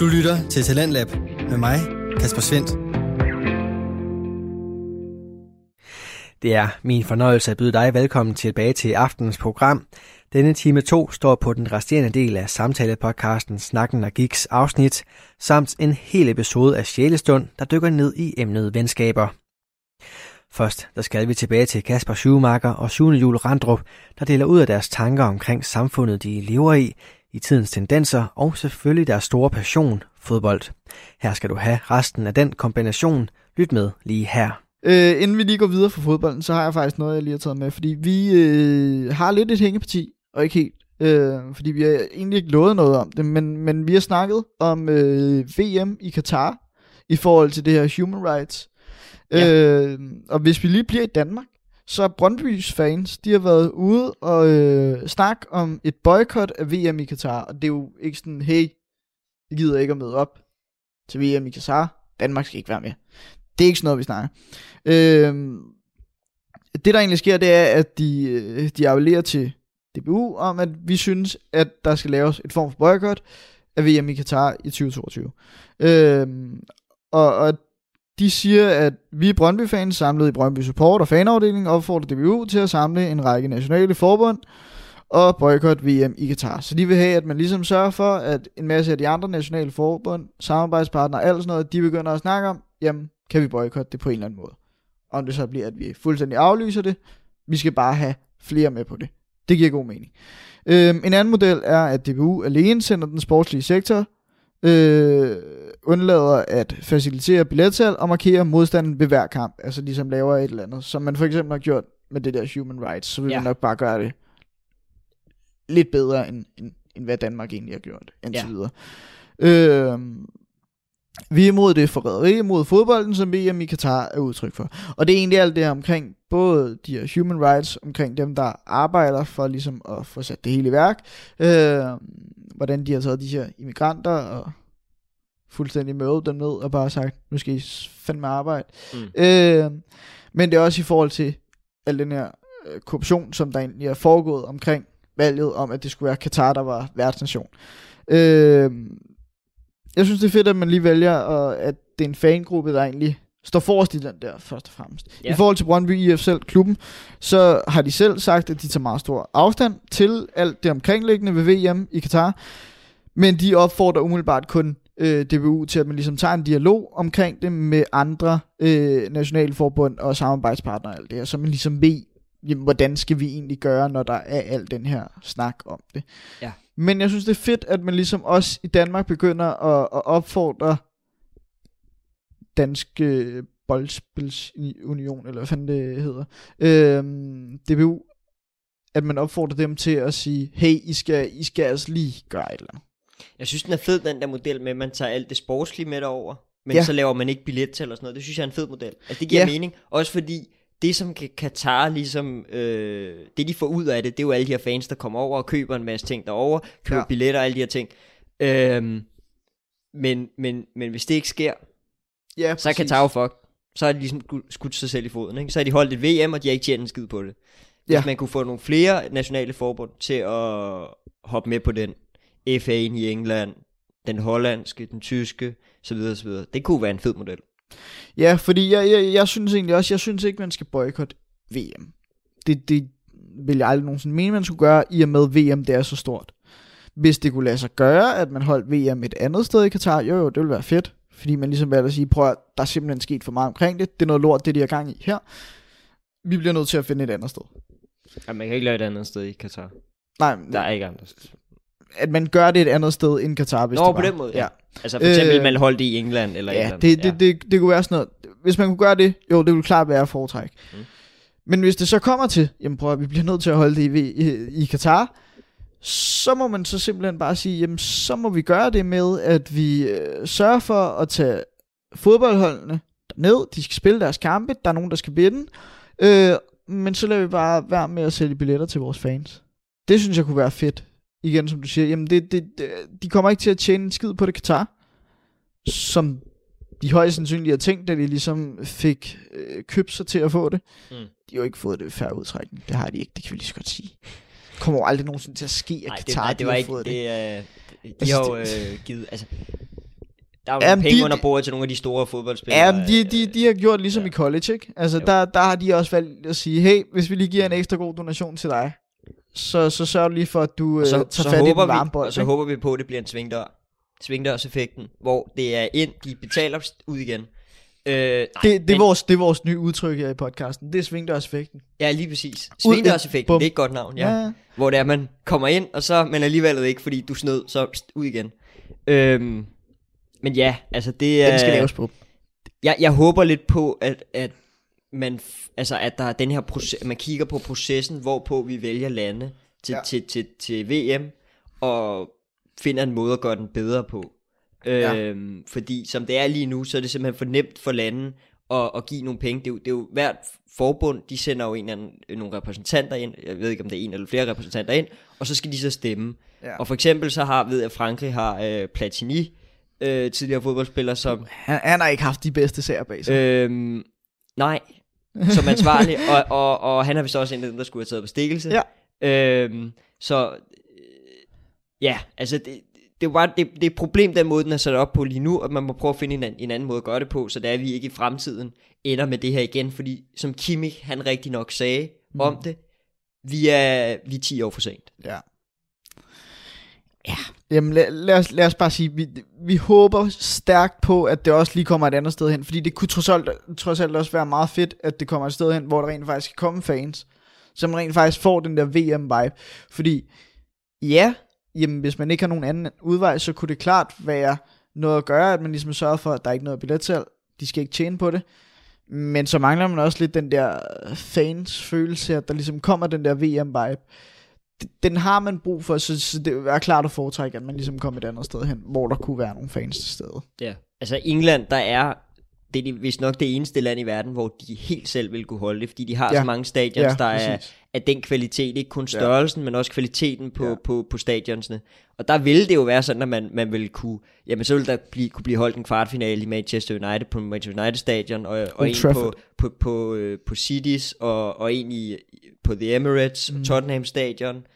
Du lytter til Talentlab med mig, Kasper Svendt. Det er min fornøjelse at byde dig velkommen tilbage til aftenens program. Denne time 2 står på den resterende del af samtalepodcasten Snakken og Gigs afsnit, samt en hel episode af Sjælestund, der dykker ned i emnet venskaber. Først der skal vi tilbage til Kasper Schumacher og Sune Jul Randrup, der deler ud af deres tanker omkring samfundet, de lever i, i tidens tendenser og selvfølgelig deres store passion, fodbold. Her skal du have resten af den kombination. Lyt med lige her. Øh, inden vi lige går videre fra fodbolden, så har jeg faktisk noget, jeg lige har taget med. Fordi vi øh, har lidt et hængeparti, og ikke helt. Øh, fordi vi har egentlig ikke lovet noget om det, men, men vi har snakket om øh, VM i Katar i forhold til det her human rights. Ja. Øh, og hvis vi lige bliver i Danmark, så Brøndby's fans, de har været ude og øh, snakke om et boykot af VM i Katar. Og det er jo ikke sådan, hey, jeg gider ikke at møde op til VM i Katar. Danmark skal ikke være med. Det er ikke sådan noget, vi snakker. Øh, det, der egentlig sker, det er, at de, øh, de appellerer til DBU om, at vi synes, at der skal laves et form for boykot af VM i Katar i 2022. Øh, og, og de siger, at vi Brøndby-fans samlet i Brøndby Support og fanafdelingen opfordrer DBU til at samle en række nationale forbund og boykot VM i Katar. Så de vil have, at man ligesom sørger for, at en masse af de andre nationale forbund, samarbejdspartnere, og alt sådan noget, de begynder at snakke om, jamen, kan vi boykotte det på en eller anden måde. Om det så bliver, at vi fuldstændig aflyser det, vi skal bare have flere med på det. Det giver god mening. Øhm, en anden model er, at DBU alene sender den sportslige sektor øh, undlader at facilitere billetsalg og markere modstanden ved hver kamp. Altså ligesom laver et eller andet, som man for eksempel har gjort med det der human rights, så vil ja. man nok bare gøre det lidt bedre, end, end, end hvad Danmark egentlig har gjort, indtil ja. videre. Øh, vi er imod det forræderi imod fodbolden, som VM i Katar er udtryk for. Og det er egentlig alt det her omkring både de her human rights, omkring dem, der arbejder for ligesom at få sat det hele i værk, øh, hvordan de har taget de her immigranter og fuldstændig mødet dem ned og bare sagt, nu skal I fandme arbejde. Mm. Øh, men det er også i forhold til al den her øh, korruption, som der egentlig er foregået omkring valget om, at det skulle være Katar, der var værtsnation. Øh, jeg synes, det er fedt, at man lige vælger, og at det er en fangruppe, der egentlig står forrest i den der, først og fremmest. Ja. I forhold til Brøndby IF selv, klubben, så har de selv sagt, at de tager meget stor afstand til alt det omkringliggende ved VM i Katar, men de opfordrer umiddelbart kun øh, DBU til, at man ligesom tager en dialog omkring det med andre øh, nationale forbund og samarbejdspartnere og alt det her, så man ligesom ved, jamen, hvordan skal vi egentlig gøre, når der er al den her snak om det. Ja. Men jeg synes, det er fedt, at man ligesom også i Danmark begynder at, at opfordre Dansk øh, Boldspilsunion, eller hvad fanden det hedder, øh, DBU, at man opfordrer dem til at sige, hey, I skal, I skal altså lige gøre et eller andet. Jeg synes, den er fed, den der model med, at man tager alt det sportslige med derover, men ja. så laver man ikke billet til eller sådan noget. Det synes jeg er en fed model. Altså, det giver ja. mening. Også fordi, det som Katar ligesom, øh, det de får ud af det, det er jo alle de her fans, der kommer over og køber en masse ting derover, køber ja. billetter og alle de her ting. Øh, men, men, men hvis det ikke sker, ja, så er Katar jo fuck. Så har de ligesom skudt sig selv i foden. Ikke? Så har de holdt et VM, og de har ikke tjent en skid på det. Hvis ja. man kunne få nogle flere nationale forbund til at hoppe med på den, FA'en i England, den hollandske, den tyske, så videre, så videre. Det kunne være en fed model. Ja, fordi jeg, jeg, jeg synes egentlig også, jeg synes ikke, man skal boykotte VM. Det, det vil jeg aldrig nogensinde mene, man skulle gøre, i og med VM, det er så stort. Hvis det kunne lade sig gøre, at man holdt VM et andet sted i Katar, jo jo, det ville være fedt. Fordi man ligesom valgte at sige, prøv at der er simpelthen sket for meget omkring det. Det er noget lort, det de har gang i her. Vi bliver nødt til at finde et andet sted. Ja, man kan ikke lave et andet sted i Katar. Nej, der er ikke andet sted at man gør det et andet sted end Katar, hvis Nå, det var. på den måde, ja. ja. Altså for eksempel, øh, man holdt det i England eller ja, det, det, ja. Det, det, det kunne være sådan noget. Hvis man kunne gøre det, jo, det ville klart være foretræk. Mm. Men hvis det så kommer til, jamen prøv at vi bliver nødt til at holde det i, i, i Katar, så må man så simpelthen bare sige, jamen så må vi gøre det med, at vi øh, sørger for at tage fodboldholdene ned, de skal spille deres kampe, der er nogen, der skal vinde, øh, men så lader vi bare være med at sælge billetter til vores fans. Det synes jeg kunne være fedt igen, som du siger, jamen det, det, det, de kommer ikke til at tjene en skid på det Katar, som de højst sandsynligt har tænkt, da de ligesom fik øh, købt sig til at få det. Mm. De har jo ikke fået det færre udtrækning. Det har de ikke, det kan vi lige så godt sige. Det kommer jo aldrig nogensinde til at ske, at Qatar nej, det, nej, det var ikke, det. det. Øh, de altså, har jo øh, givet, altså, Der er jo Jamen, penge de- under bordet til nogle af de store fodboldspillere. Ja, men de, de, de har gjort ligesom Ja. i college, ikke? Altså, Jo. der, der har de også valgt at sige, hey, hvis vi lige giver en ekstra god donation til dig, så, så sørg lige for, at du Og øh, så, tager så, fat i håber den varme vi, bold. så håber vi på, at det bliver en svingdør. Svingdørseffekten, hvor det er ind, de betaler ud igen. Øh, nej, det, det, er men- vores, det er vores nye udtryk her i podcasten. Det er svingdørseffekten. Ja, lige præcis. Svingdørseffekten, det er et godt navn, ja. Ja. ja. Hvor det er, man kommer ind, og så, men alligevel ikke, fordi du snød, så pst, ud igen. Øhm, men ja, altså det er... Den skal laves på. Jeg, jeg håber lidt på, at, at man, altså at der er den her proces, man kigger på processen, hvorpå vi vælger lande til, Ja. til, til, til VM, og finder en måde at gøre den bedre på. Ja. Øhm, fordi som det er lige nu, så er det simpelthen for nemt for landen at, at give nogle penge. Det er, jo, det er jo hvert forbund, de sender jo en eller anden, nogle repræsentanter ind, jeg ved ikke om det er en eller flere repræsentanter ind, og så skal de så stemme. Ja. Og for eksempel så har, ved jeg, at Frankrig har øh, Platini, øh, tidligere fodboldspiller, som Han, han har ikke haft de bedste sager bag sig. Øhm, nej, som ansvarlig, og, og, og han er vist også en af dem, der skulle have taget bestikkelse. Ja. Øhm, så, øh, ja, altså, det, det, er bare, det, det er et problem, den måde, den er sat op på lige nu, og man må prøve at finde en, anden- en anden måde at gøre det på, så det er, at vi ikke i fremtiden ender med det her igen, fordi som Kimmich, han rigtig nok sagde mm. om det, vi er, vi er 10 år for sent. Ja. Ja, jamen lad, lad, os, lad os bare sige, vi, vi håber stærkt på, at det også lige kommer et andet sted hen, fordi det kunne trods alt, trods alt også være meget fedt, at det kommer et sted hen, hvor der rent faktisk kan komme fans, som rent faktisk får den der VM-vibe, fordi ja, jamen hvis man ikke har nogen anden udvej, så kunne det klart være noget at gøre, at man ligesom sørger for, at der er ikke noget billetsalg, de skal ikke tjene på det, men så mangler man også lidt den der øh, fans følelse, at der ligesom kommer den der VM-vibe, den har man brug for, så, så det er klart at foretrække, at man ligesom kommer et andet sted hen, hvor der kunne være nogle fans til stede. Ja. Altså England, der er, det er vist nok det eneste land i verden, hvor de helt selv vil kunne holde det, fordi de har Ja. så mange stadions, Ja, der er, af den kvalitet, ikke kun størrelsen, ja. men også kvaliteten på, Ja. på, på stadionsene. Og der vil det jo være sådan, at man, man vil kunne, jamen så vil der blive, kunne blive holdt en kvartfinale i Manchester United på Manchester United stadion, og, og en på, på, på, øh, på Cities, og, og en i, på The Emirates, mm. Tottenham stadion,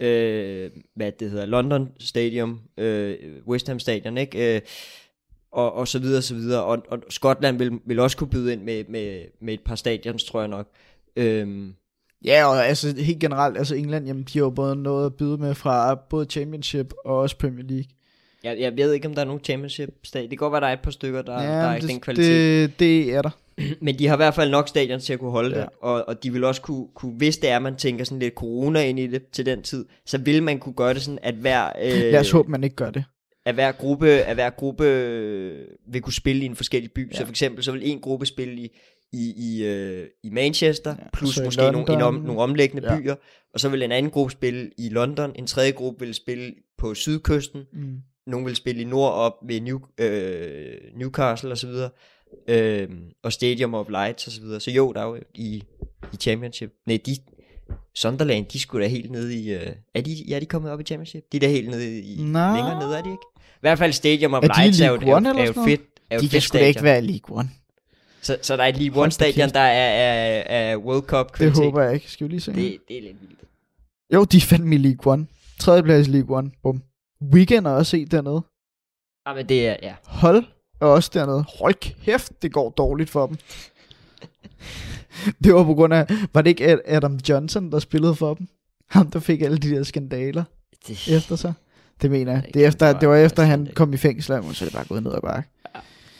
øh, hvad det hedder, London Stadium, øh, West Ham Stadion, ikke? Øh, og, og så videre, og så videre. Og, og Skotland vil, vil også kunne byde ind med, med, med et par stadions, tror jeg nok. Øhm, Ja, og altså helt generelt, altså England, jamen de har jo både noget at byde med fra både Championship og også Premier League. jeg, jeg ved ikke, om der er nogen championship stadion. Det kan godt være, der er et par stykker, der, ja, der er ikke det, den kvalitet. Det, det er der. Men de har i hvert fald nok stadion til at kunne holde Ja. ja. det. Og, og de vil også kunne, kunne, hvis det er, man tænker sådan lidt corona ind i det til den tid, så vil man kunne gøre det sådan, at hver... Øh, Lad os håbe, man ikke gør det. At hver gruppe, at hver gruppe øh, vil kunne spille i en forskellig by. Ja. Så for eksempel så vil en gruppe spille i, i, i, øh, i Manchester, Ja, og plus i måske nogle, en om, London. nogle omliggende Ja. byer. Og så vil en anden gruppe spille i London, en tredje gruppe vil spille på sydkysten, Mm. nogle vil spille i nord op ved New, øh, Newcastle og så videre, øh, og Stadium of Lights og så videre. Så jo, der er jo i, i Championship. Nej, de, Sunderland, de skulle da helt nede i... Øh, er, de, ja, de kommet op i Championship? De er da helt nede i... Nå. Længere nede, er de ikke? Hvert fald Stadium of Lights er jo, er, jo- er jo fedt. Er jo De kan sgu da ikke være League One. Så, så der er et League Hold One da stadion, kæft. der er, er, er World Cup Det kvalitet. håber jeg ikke. Skal vi lige se? Det, det er lidt vildt. Jo, de er fandme i League One. Tredjeplads i League One. Bum. Weekend er også set dernede. Ja, men det er, ja. Hold er også dernede. Hold kæft, det går dårligt for dem. det var på grund af, var det ikke Ad- Adam Johnson, der spillede for dem? Ham, der fik alle de der skandaler Det, efter sig. Det mener jeg. Det er efter, det var efter, han kom i fængsel, og så er det bare gået ned ad bakke.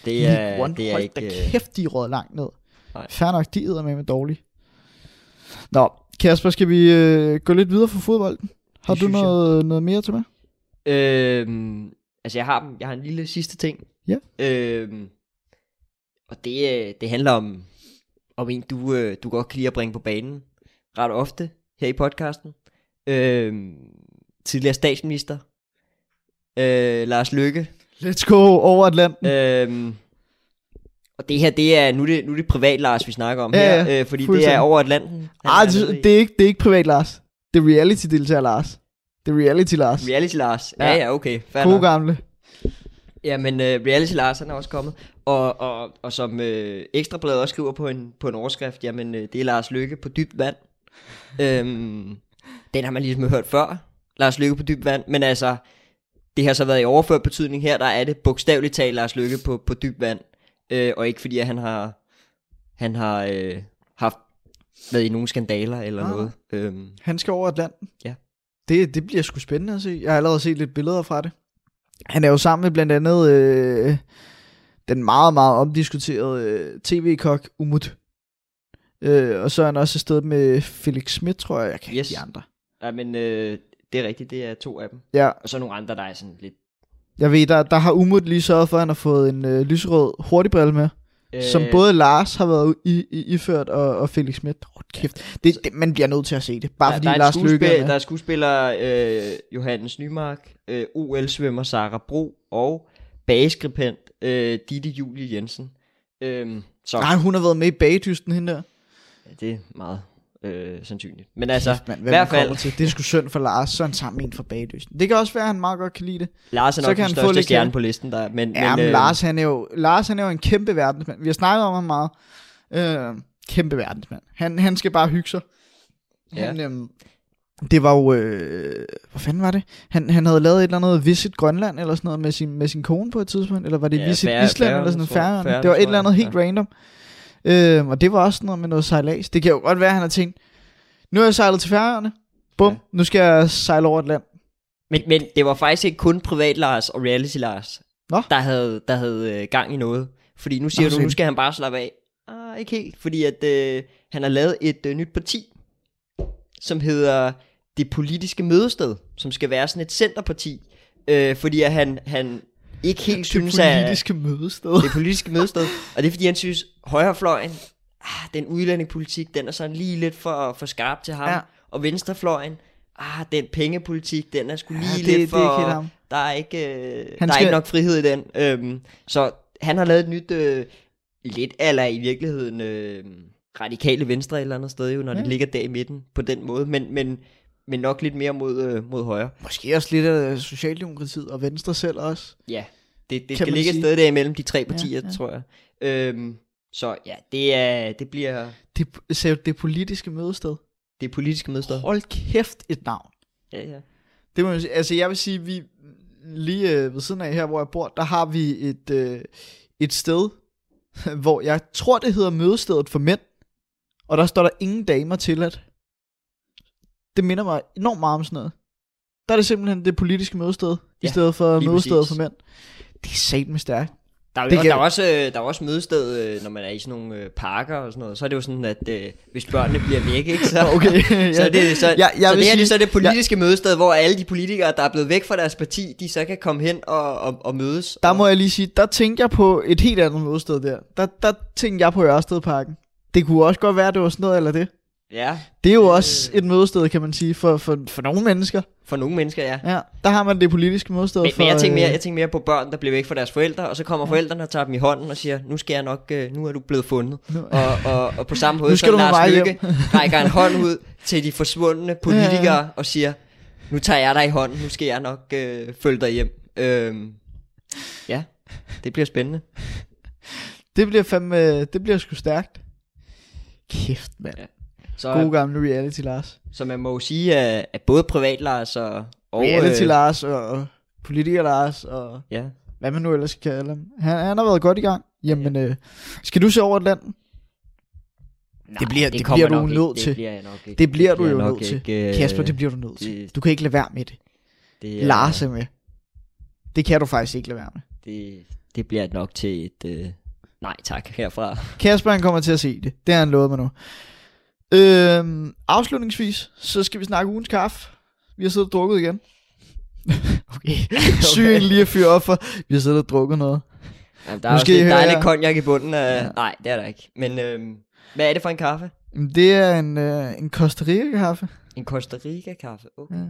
det er, One, det er ikke... da øh, kæft, de råd langt ned. Nej. Fair nok, de æder med med dårligt. Nå, Kasper, skal vi øh, gå lidt videre for fodbolden? Har Det du synes jeg. noget, noget mere til mig? Øhm, altså jeg har, dem- jeg har en lille sidste ting. Ja. Øhm, og det, øh, det handler om, om en, du, øh, du godt kan lide at bringe på banen ret ofte her i podcasten. Øhm, tidligere statsminister, øh, Lars Løkke. Let's go over Atlanten. Øhm, og det her, det er, nu er det, nu er det privat Lars, vi snakker om Ja, her, ja, øh, fordi det er over Atlanten. I- det, det, er ikke, det er ikke privat, Lars. Det er reality-deltager, Lars. Det er reality, Lars. Reality Lars. Ja, Ja. ja, okay. fair God gamle. Jamen, uh, Reality Lars han er også kommet, og, og, og som uh, Ekstrabladet også skriver på en, på en overskrift, jamen uh, det er Lars Lykke på dybt vand. Øhm, den har man ligesom hørt før, Lars Lykke på dybt vand, men altså, det har så været i overført betydning her, der er det bogstaveligt talt Lars Lykke på, på dyb vand, øh, og ikke fordi at han har, han har øh, haft været i nogle skandaler eller Ah. noget. Øhm, Han skal over Atlanten. Ja. Det, det bliver sgu spændende at se. Jeg har allerede set lidt billeder fra det. Han er jo sammen med blandt andet øh, den meget, meget omdiskuterede øh, tv-kok Umut. Øh, og så er han også afsted med Felix Schmidt, tror jeg. Jeg kan Yes. ikke de andre. nej, men øh, det er rigtigt, det er to af dem. Ja, Og så nogle andre, der er sådan lidt... jeg ved, der, der har Umut lige sørget for, at han har fået en øh, lyserød hurtigbrille med. Øh, som både Lars har været i, i, iført, og, og Felix Schmidt. Hold kæft. Det, det, man bliver nødt til at se det. Bare der, fordi der er Lars Lykke er med. Der er skuespiller øh, Johannes Nymark, øh, OL-svømmer Sara Bro og bageskribent øh, Ditte Julie Jensen. Øhm, så Nej, hun har været med i bagdysten, hende der. ja, det er meget øh, sandsynligt. Men altså, Kæft, i hvert fald, til. Det er sgu synd for Lars, så han sammen med en fra bagdysten. Det kan også være, at han meget godt kan lide det. Lars er så nok kan den han største stjerne hjælp. på listen der. Men, Ja, men øh, Lars, han er jo, Lars han er jo en kæmpe verdensmand. Vi har snakket om ham meget. Øh, kæmpe verdensmand. Han, han skal bare hygge sig. Ja. Han, øhm, det var jo, øh, hvad fanden var det? Han, han havde lavet et eller andet Visit Grønland, eller sådan noget, med sin, med sin kone på et tidspunkt, eller var det Ja, Visit Færø- Island, eller Færøerne, sådan noget. Færøerne. Færøerne, Det var et eller andet helt random. Øh, og det var også noget med noget sejlads. Det kan jo godt være, at han har tænkt, nu er jeg sejlet til Færøerne, bum, Ja. nu skal jeg sejle over et land. Men, men det var faktisk ikke kun privat Lars og reality Lars, Nå. der havde, der havde øh, gang i noget. Fordi nu siger Nå, du, nu skal han bare slappe af. Ah, ikke helt, fordi at øh, han har lavet et øh, nyt parti, som hedder Det Politiske Mødested, som skal være sådan et centerparti. Øh, fordi at han, han ikke helt Det synes, at politiske mødested. det politiske mødested. Og det er fordi, han synes, højrefløjen, ah, den udlændingepolitik, den er sådan lige lidt for, for skarp til ham. Ja. Og venstrefløjen, ah, den pengepolitik, den er sgu lige Ja, det- lidt det er for... ikke ham. Der er ikke, øh, Han der er skal- ikke nok frihed i den. Øhm, så han har lavet et nyt, øh, lidt eller i virkeligheden, øh, radikale venstre et eller andet sted, jo, når. Ja. det ligger der i midten på den måde. Men, men, men nok lidt mere mod, øh, mod højre. Måske også lidt af Socialdemokratiet og Venstre selv også. Ja, det, det Kan skal ligge et sted der imellem de tre partier, Ja, ja, tror jeg. Øhm, så ja, det, er, det bliver Det, du, det politiske mødested. det politiske mødested. Hold kæft et navn. Ja, ja. Det må. Altså jeg vil sige, vi lige øh, ved siden af her, hvor jeg bor, der har vi et, øh, et sted, hvor jeg tror, det hedder mødestedet for mænd. Og der står der ingen damer tilladt. Det minder mig enormt meget om sådan noget. Der er det simpelthen det politiske mødested, ja, i Ja, stedet for mødestedet præcis. for mænd. Det er sat med stærkt. Der er, jo, kan- der, er også, øh, der er også mødested, øh, når man er i sådan nogle øh, parker og sådan noget. Så er det jo sådan, at øh, hvis børnene bliver væk, ikke, så, Okay, så, er det, så, Jeg- jeg så det her det er sige- så det politiske mødested, hvor alle de politikere, der er blevet væk fra deres parti, de så kan komme hen og, og, og mødes. Der og, må jeg lige sige, der tænkte jeg på et helt andet mødested der. Der, der tænkte jeg på Ørstedparken. Det kunne også godt være, det var sådan noget eller det. Ja, Det er jo Øh. også et mødested, kan man sige, for, for, for nogle mennesker. for nogle mennesker, ja. Ja, der har man det politiske mødested Men, for... men jeg, tænker mere, øh, jeg tænker mere på børn, der bliver væk fra deres forældre, og så kommer forældrene og tager dem i hånden og siger, nu skal jeg nok, øh, nu er du blevet fundet. Nu- Og, og, og på samme måde, så Lars. Lykke rækker en hånd ud til de forsvundne politikere og siger, nu tager jeg dig i hånden, nu skal jeg nok øh, følge dig hjem. Øhm, ja, det bliver spændende. Det bliver fandme... Det bliver sgu stærkt. Kæft, mand. Ja. Så, God gamle reality, Lars. så man må jo sige, at, at både privat Lars og, og reality, øh, Lars, og politiker, Lars, og ja, hvad man nu ellers skal kalde ham. Han, han har været godt i gang. Jamen, øh, skal du se over Atlanten? Det bliver- det kommer bliver du nok nødt til. Det bliver nok ikke. Det bliver du bliver jo nødt til. ikke, øh, Kasper, det bliver du nødt til. det- Du kan ikke lade være med det. det er- Lars er med. Det kan du faktisk ikke lade være med. Det, det bliver nok til et øh, nej tak herfra. Kasper han kommer til at se det. Det har han lovet mig nu. Øhm, afslutningsvis, så skal vi snakke ugens kaffe. Vi har siddet og drukket igen. okay. Syg egentlig lige at fyre op for. Vi har siddet og drukket noget. Jamen, der er, skal også lidt, lidt konjak i bunden af... Ja. Ja. Nej, det er der ikke. Men øhm, hvad er det for en kaffe? Jamen, Det er en, øh, en Costa Rica kaffe. En Costa Rica kaffe. Okay. Ja.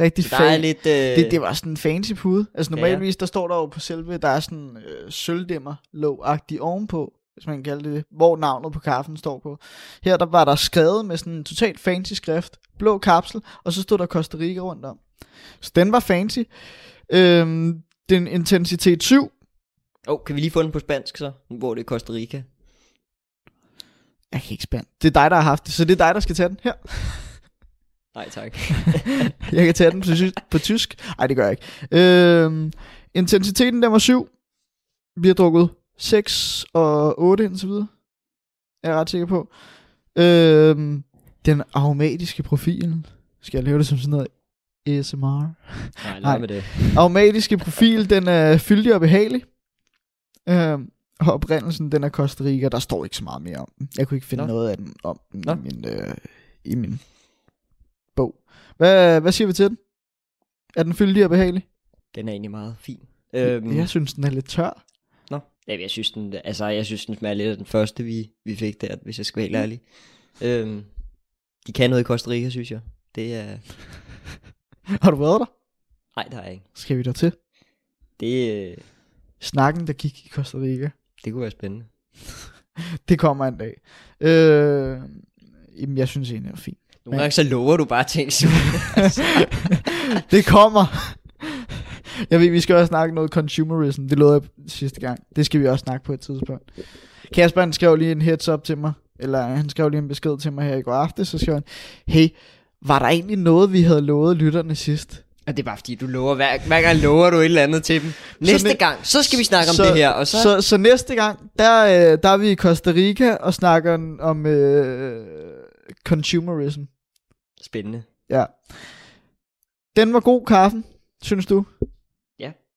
Rigtig Så der er fan. lidt... Øh, Det, det var sådan en fancy pude. Altså Ja. normalvis, der står der jo på selve, der er sådan øh, sølvdæmmer låg-agtig ovenpå, hvis man kan kalde det hvor navnet på kaffen står på. Her der var der skrevet med sådan en totalt fancy skrift, blå kapsel, og så stod der Costa Rica rundt om. Så den var fancy. Øhm, den intensitet 7. oh, kan vi lige få den på spansk så? Hvor det er Costa Rica. Jeg kan ikke spænde. Det er dig, der har haft det, så det er dig, der skal tage den her. Nej, tak. jeg kan tage den på, på tysk. Nej, det gør jeg ikke. Øhm, intensiteten, den var 7. Vi har drukket 6 og 8 indtil videre. Er jeg ret sikker på. Øhm, den aromatiske profil. Skal jeg lave det som sådan noget ASMR? Nej, Nej. lad med det. aromatiske profil, den er fyldig og behagelig. Øhm, og oprindelsen, den er Costa Rica. Der står ikke så meget mere om den. Jeg kunne ikke finde Nå. noget af den om den Nå. i min, øh, i min bog. Hvad, hvad siger vi til den? Er den fyldig og behagelig? Den er egentlig meget fin. Øhm, Jeg synes, den er lidt tør. Ja, jeg synes, den, altså, jeg synes, den smager lidt af den første, vi, vi fik der, hvis jeg skal være helt ærlig. Øhm, de kan noget i Costa Rica, synes jeg. Det er... Har du været der? Nej, der er jeg ikke. Skal vi der til? Det, øh, Snakken, der gik i Costa Rica. det kunne være spændende. Det kommer en dag. Øh, jamen, jeg synes egentlig, det er fint. Nogle gange så lover du bare ting, som... det kommer. Jeg ved, vi skal også snakke noget consumerism. Det lovede jeg sidste gang. Det skal vi også snakke på et tidspunkt. Kasper, han skrev lige en heads up til mig. Eller han skrev lige en besked til mig her i går aftes. Så skrev han, hey, var der egentlig noget, vi havde lovet lytterne sidst? Og det er bare fordi, du lover, hver, hver gang lover du et eller andet til dem. Næste næ- gang, så skal vi snakke om så, det her, og så... så, så næste gang, der, øh, der er vi i Costa Rica og snakker om øh, consumerism. Spændende. Ja. Den var god, kaffen, synes du?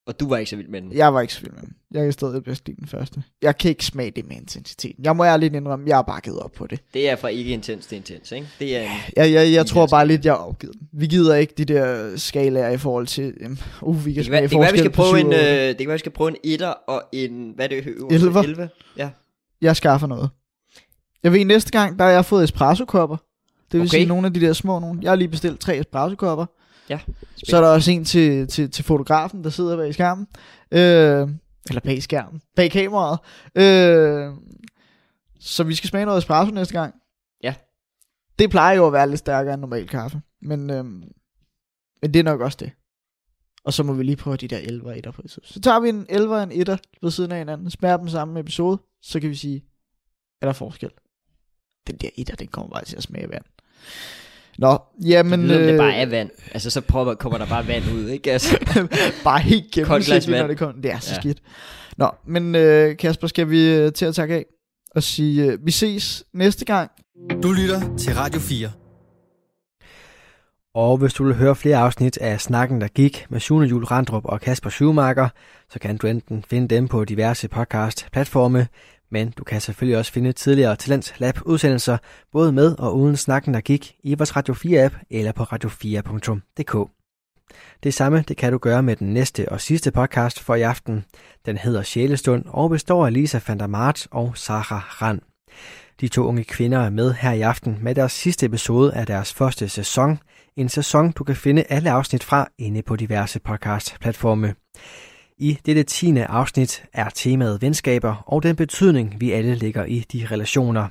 Og du var ikke så vild med den. Jeg var ikke så vild med den. Jeg kan stadig bedst lide den første. Jeg kan ikke smage det med intensiteten. Jeg må ærligt indrømme, jeg har bare givet op på det. Det er fra ikke intens til intens, ikke? Det er en... Jeg, jeg, jeg tror bare lidt, jeg har opgivet den. Vi gider ikke de der skalaer i forhold til, um, uh, vi kan Det kan, være, det kan være, vi skal prøve en, øh, det kan være, vi skal prøve en etter og en, hvad er det øverste? Elver. 11? Ja. Jeg skaffer noget. Jeg ved, næste gang, der har jeg fået espresso-kopper. Det vil okay. sige nogle af de der små nogle. Jeg har lige bestilt tre espresso-kopper. Ja. Så er der også en til, til, til fotografen, der sidder bag skærmen. Øh, eller bag skærmen. Bag kameraet. Øh, så vi skal smage noget espresso næste gang. Ja. Det plejer jo at være lidt stærkere end normal kaffe. Men, øh, men det er nok også det. Og så må vi lige prøve de der 11 og 1'er på. Så, så tager vi en 11 og en 1'er ved siden af hinanden. Smager dem samme episode. Så kan vi sige, er der forskel? Den der 1'er, den kommer bare til at smage vand. Nå, jamen... Men, det øh, bare er vand. Altså, så prøver, kommer der bare vand ud, ikke? Altså, bare helt gennemsigtigt, når det kommer. Det er så Ja. ja. skidt. Nå, men øh, Kasper, skal vi øh, til at takke af og sige, øh, vi ses næste gang. Du lytter til Radio 4. Og hvis du vil høre flere afsnit af Snakken, der gik med Sune Jul Randrup og Kasper Schumacher, så kan du enten finde dem på diverse podcast-platforme, men du kan selvfølgelig også finde tidligere Talents Lab udsendelser, både med og uden Snakken, der gik i vores Radio 4-app eller på radio4.dk. Det samme det kan du gøre med den næste og sidste podcast for i aften. Den hedder Sjælestund og består af Lisa van der Mart og Sarah Rand. De to unge kvinder er med her i aften med deres sidste episode af deres første sæson. En sæson, du kan finde alle afsnit fra inde på diverse podcast-platforme. I dette tiende afsnit er temaet venskaber og den betydning, vi alle lægger i de relationer.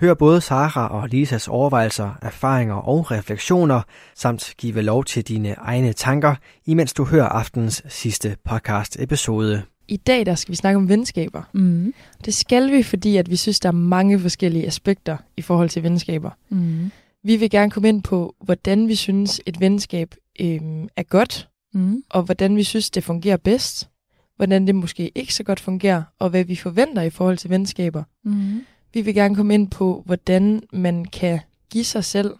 Hør både Sara og Lisas overvejelser, erfaringer og refleksioner, samt give lov til dine egne tanker, imens du hører aftens sidste podcast-episode. I dag der skal vi snakke om venskaber. Mm. Det skal vi, fordi at vi synes, der er mange forskellige aspekter i forhold til venskaber. Mm. Vi vil gerne komme ind på, hvordan vi synes, et venskab øhm, er godt, Mm. og hvordan vi synes, det fungerer bedst. Hvordan det måske ikke så godt fungerer, og hvad vi forventer i forhold til venskaber. Mm. Vi vil gerne komme ind på, hvordan man kan give sig selv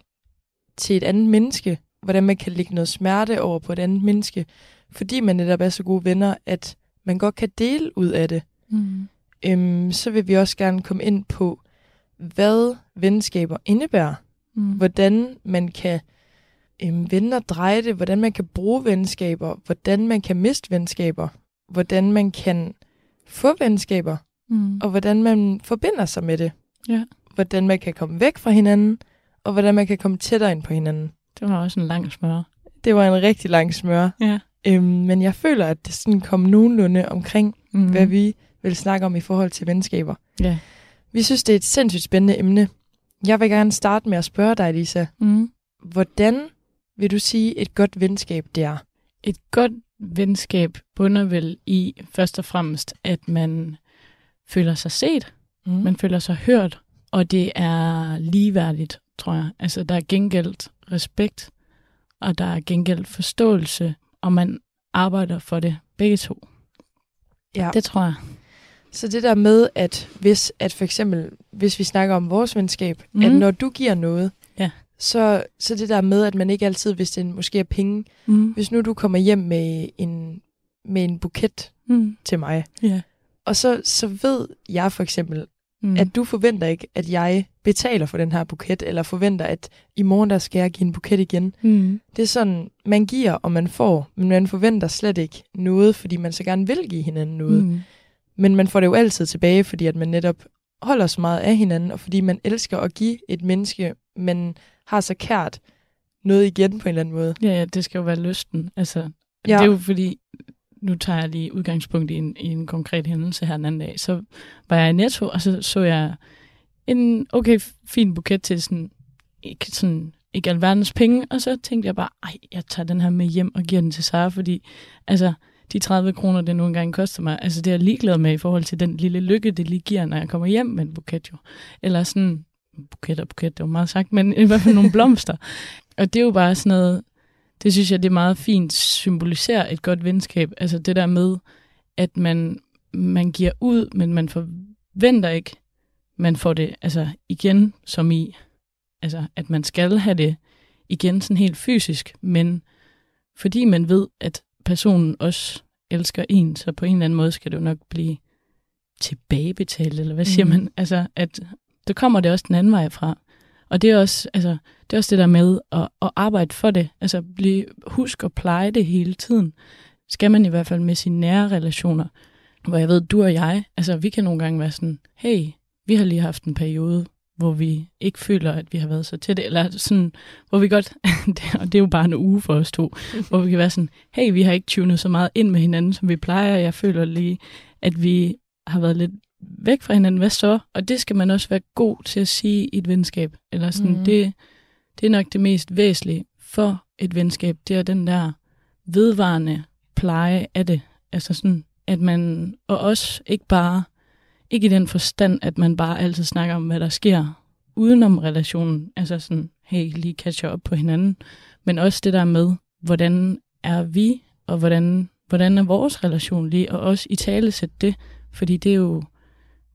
til et andet menneske. Hvordan man kan lægge noget smerte over på et andet menneske. Fordi man netop er så gode venner, at man godt kan dele ud af det. Mm. Øhm, så vil vi også gerne komme ind på, hvad venskaber indebærer. Mm. Hvordan man kan øhm, vende og dreje det. Hvordan man kan bruge venskaber. Hvordan man kan miste venskaber. Hvordan man kan få venskaber. Mm. Og hvordan man forbinder sig med det. Ja. Hvordan man kan komme væk fra hinanden. Og hvordan man kan komme tættere ind på hinanden. Det var også en lang smør. Det var en rigtig lang smør. Ja. Øhm, men jeg føler, at det sådan kom nogenlunde omkring, mm. hvad vi vil snakke om i forhold til venskaber. Ja. Vi synes, det er et sindssygt spændende emne. Jeg vil gerne starte med at spørge dig, Lisa. Mm. Hvordan vil du sige, et godt venskab det er? Et godt venskab bunder vel i først og fremmest, at man føler sig set, Mm. man føler sig hørt, og det er ligeværdigt, tror jeg. Altså, der er gengældt respekt, og der er gengældt forståelse, og man arbejder for det begge to. Ja. Det tror jeg. Så det der med, at hvis at for eksempel, hvis vi snakker om vores venskab, mm. At når du giver noget. Så, så det der med, at man ikke altid, hvis det måske er penge, Mm. hvis nu du kommer hjem med en, med en buket Mm. til mig, Ja. og så, så ved jeg for eksempel, Mm. at du forventer ikke, at jeg betaler for den her buket, eller forventer, at i morgen der skal jeg give en buket igen. mm. Det er sådan, man giver, og man får, men man forventer slet ikke noget, fordi man så gerne vil give hinanden noget. Mm. Men man får det jo altid tilbage, fordi at man netop holder så meget af hinanden, og fordi man elsker at give et menneske, man har så kært noget igen på en eller anden måde. Ja, ja, det skal jo være lysten. Altså. Ja. det er jo fordi, nu tager jeg lige udgangspunkt i en, i en konkret hændelse her den anden dag. Så var jeg i Netto, og så så jeg en okay fin buket til sådan, ikke, sådan, ikke alverdens penge, og så tænkte jeg bare, ej, jeg tager den her med hjem og giver den til Sara, fordi altså, de 30 kroner, det nu engang koster mig, altså det er jeg ligeglad med i forhold til den lille lykke, det lige giver, når jeg kommer hjem med en buket jo. Eller sådan, buket og buket, det var meget sagt, men i hvert fald nogle blomster. Og det er jo bare sådan noget, det synes jeg, det er meget fint symboliserer et godt venskab. Altså det der med, at man, man giver ud, men man forventer ikke, man får det altså igen som i, altså at man skal have det igen sådan helt fysisk, men fordi man ved, at personen også elsker en, så på en eller anden måde skal det jo nok blive tilbagebetalt, eller hvad siger Mhm. man? Altså, at så kommer det også den anden vej fra. Og det er også, altså, det er også det der med at, at arbejde for det. Altså, blive, husk at pleje det hele tiden. Skal man i hvert fald med sine nære relationer. Hvor jeg ved, du og jeg, altså vi kan nogle gange være sådan, hey, vi har lige haft en periode, hvor vi ikke føler, at vi har været så tætte, eller sådan, hvor vi godt, og det er jo bare en uge for os to, hvor vi kan være sådan, hey, vi har ikke tunet så meget ind med hinanden, som vi plejer, jeg føler lige, at vi har været lidt væk fra hinanden, hvad så? Og det skal man også være god til at sige i et venskab, eller sådan, mm. det, det er nok det mest væsentlige for et venskab, det er den der vedvarende pleje af det, altså sådan, at man, og også ikke bare, ikke i den forstand, at man bare altid snakker om, hvad der sker udenom relationen, altså sådan, hey, lige catcher op på hinanden, men også det der med, hvordan er vi, og hvordan, hvordan er vores relation lige, og også i tale sætte det, fordi det er jo,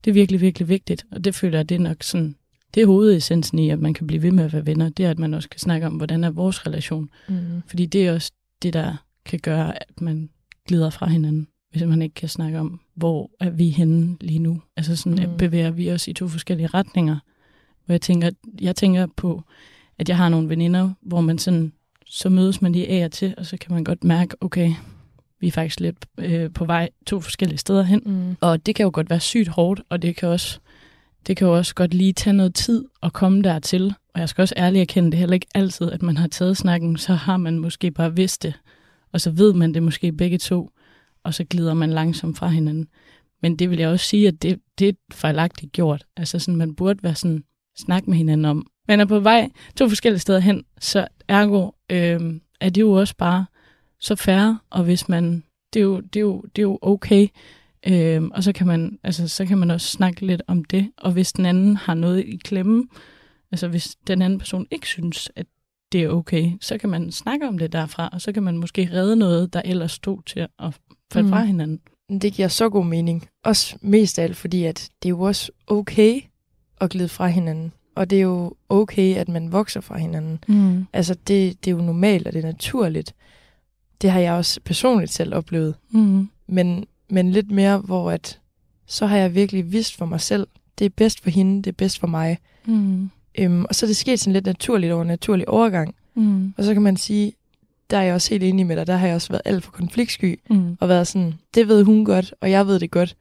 det er virkelig, virkelig vigtigt, og det føler jeg, det er nok sådan, det er hovedessensen i, at man kan blive ved med at være venner, det er, at man også kan snakke om, hvordan er vores relation, Mm. fordi det er også det, der kan gøre, at man glider fra hinanden, hvis man ikke kan snakke om, hvor er vi henne lige nu. Altså sådan, Mm. bevæger vi os i to forskellige retninger. Hvor jeg tænker, jeg tænker på, at jeg har nogle veninder, hvor man sådan, så mødes man lige af og til, og så kan man godt mærke, okay, vi er faktisk lidt øh, på vej to forskellige steder hen. Mm. Og det kan jo godt være sygt hårdt, og det kan også, det kan jo også godt lige tage noget tid at komme dertil. Og jeg skal også ærligt erkende, det er heller ikke altid, at man har taget snakken, så har man måske bare vidst det. Og så ved man det måske begge to, og så glider man langsomt fra hinanden. Men det vil jeg også sige, at det, det er fejlagtigt gjort. Altså sådan, man burde være sådan, snak med hinanden om. Man er på vej to forskellige steder hen, så ergo øh, er det jo også bare så færre, og hvis man, det er jo, det er jo, det er jo okay, Øhm, og så kan, man, altså, så kan man også snakke lidt om det. Og hvis den anden har noget i klemme, altså hvis den anden person ikke synes, at det er okay, så kan man snakke om det derfra, og så kan man måske redde noget, der ellers stod til at falde Mm. fra hinanden. Det giver så god mening. Også mest af alt, fordi at det er jo også okay at glide fra hinanden. Og det er jo okay, at man vokser fra hinanden. Mm. Altså, det, det er jo normalt, og det er naturligt. Det har jeg også personligt selv oplevet. Mm. Men, men lidt mere, hvor at, så har jeg virkelig vidst for mig selv, det er bedst for hende, det er bedst for mig. Mm. Øhm, og så er det sket sådan lidt naturligt over en naturlig overgang. Mm. Og så kan man sige, der er jeg også helt enig med dig, der har jeg også været alt for konfliktsky, Mm. og været sådan, det ved hun godt, og jeg ved det godt.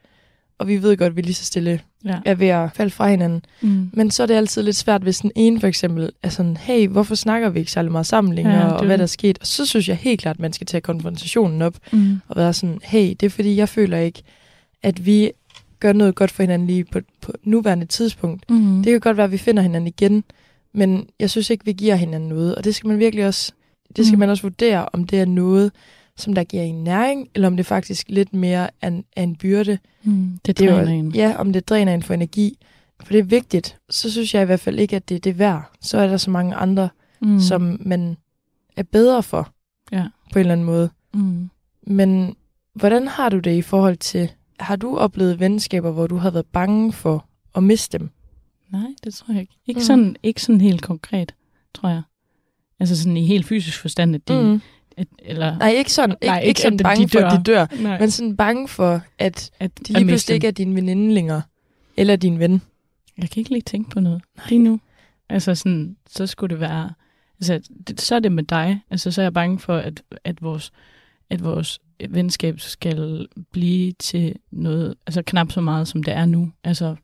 Og vi ved godt, at vi lige så stille Ja. er ved at falde fra hinanden. Mm. Men så er det altid lidt svært, hvis den ene for eksempel er sådan, hey, hvorfor snakker vi ikke særlig meget sammen længere, Ja, og hvad der er sket. Og så synes jeg helt klart, at man skal tage konfrontationen op, Mm. og være sådan, hey, det er fordi, jeg føler ikke, at vi gør noget godt for hinanden lige på, på nuværende tidspunkt. Mm. Det kan godt være, at vi finder hinanden igen, men jeg synes ikke, vi giver hinanden noget. Og det skal man virkelig også, det skal Mm. man også vurdere, om det er noget, som der giver en næring, eller om det faktisk lidt mere er en, er en byrde. Mm. Det Det er dræner en. ja, om det dræner en for energi. For det er vigtigt. Så synes jeg i hvert fald ikke, at det er det værd. Så er der så mange andre mm. som man er bedre for, Ja. på en eller anden måde. Mm. Men hvordan har du det i forhold til, har du oplevet venskaber, hvor du har været bange for at miste dem? Nej, det tror jeg ikke. Ikke, Mm. sådan, ikke sådan helt konkret, tror jeg. Altså sådan i helt fysisk forstand, at de... Mm. Eller, Nej, ikke sådan, ikke, Nej, ikke, ikke, sådan at bange de for, at dør. de dør, nej, men sådan bange for, at at, de lige pludselig ikke er din veninde længere, eller din ven. Jeg kan ikke lige tænke på noget lige nu. Altså sådan, så skulle det være... Altså, det, så er det med dig. Altså, så er jeg bange for, at, at, vores, at vores venskab skal blive til noget, altså knap så meget, som det er nu. Altså,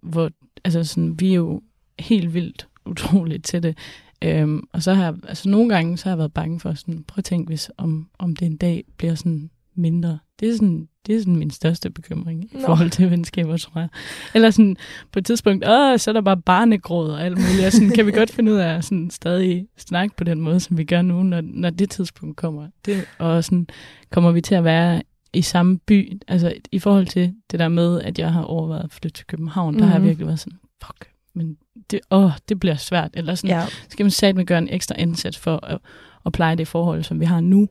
hvor, altså sådan, vi er jo helt vildt utroligt til det. Øhm, og så har jeg, altså nogle gange, så har jeg været bange for sådan, prøv at tænke, hvis om, om det en dag bliver sådan mindre. Det er sådan, det er sådan min største bekymring i forhold til venskaber, tror jeg. Eller sådan på et tidspunkt, åh, så er der bare barnegråd og alt muligt. Og sådan, kan vi godt finde ud af at sådan, stadig snakke på den måde, som vi gør nu, når, når det tidspunkt kommer. Det, og sådan, kommer vi til at være i samme by. Altså i forhold til det der med, at jeg har overvejet at flytte til København, mm. der har jeg Mhm. virkelig været sådan, fuck, men det, åh, det bliver svært. Eller sådan, Ja. skal man satme gøre en ekstra indsats for at, at pleje det forhold, som vi har nu.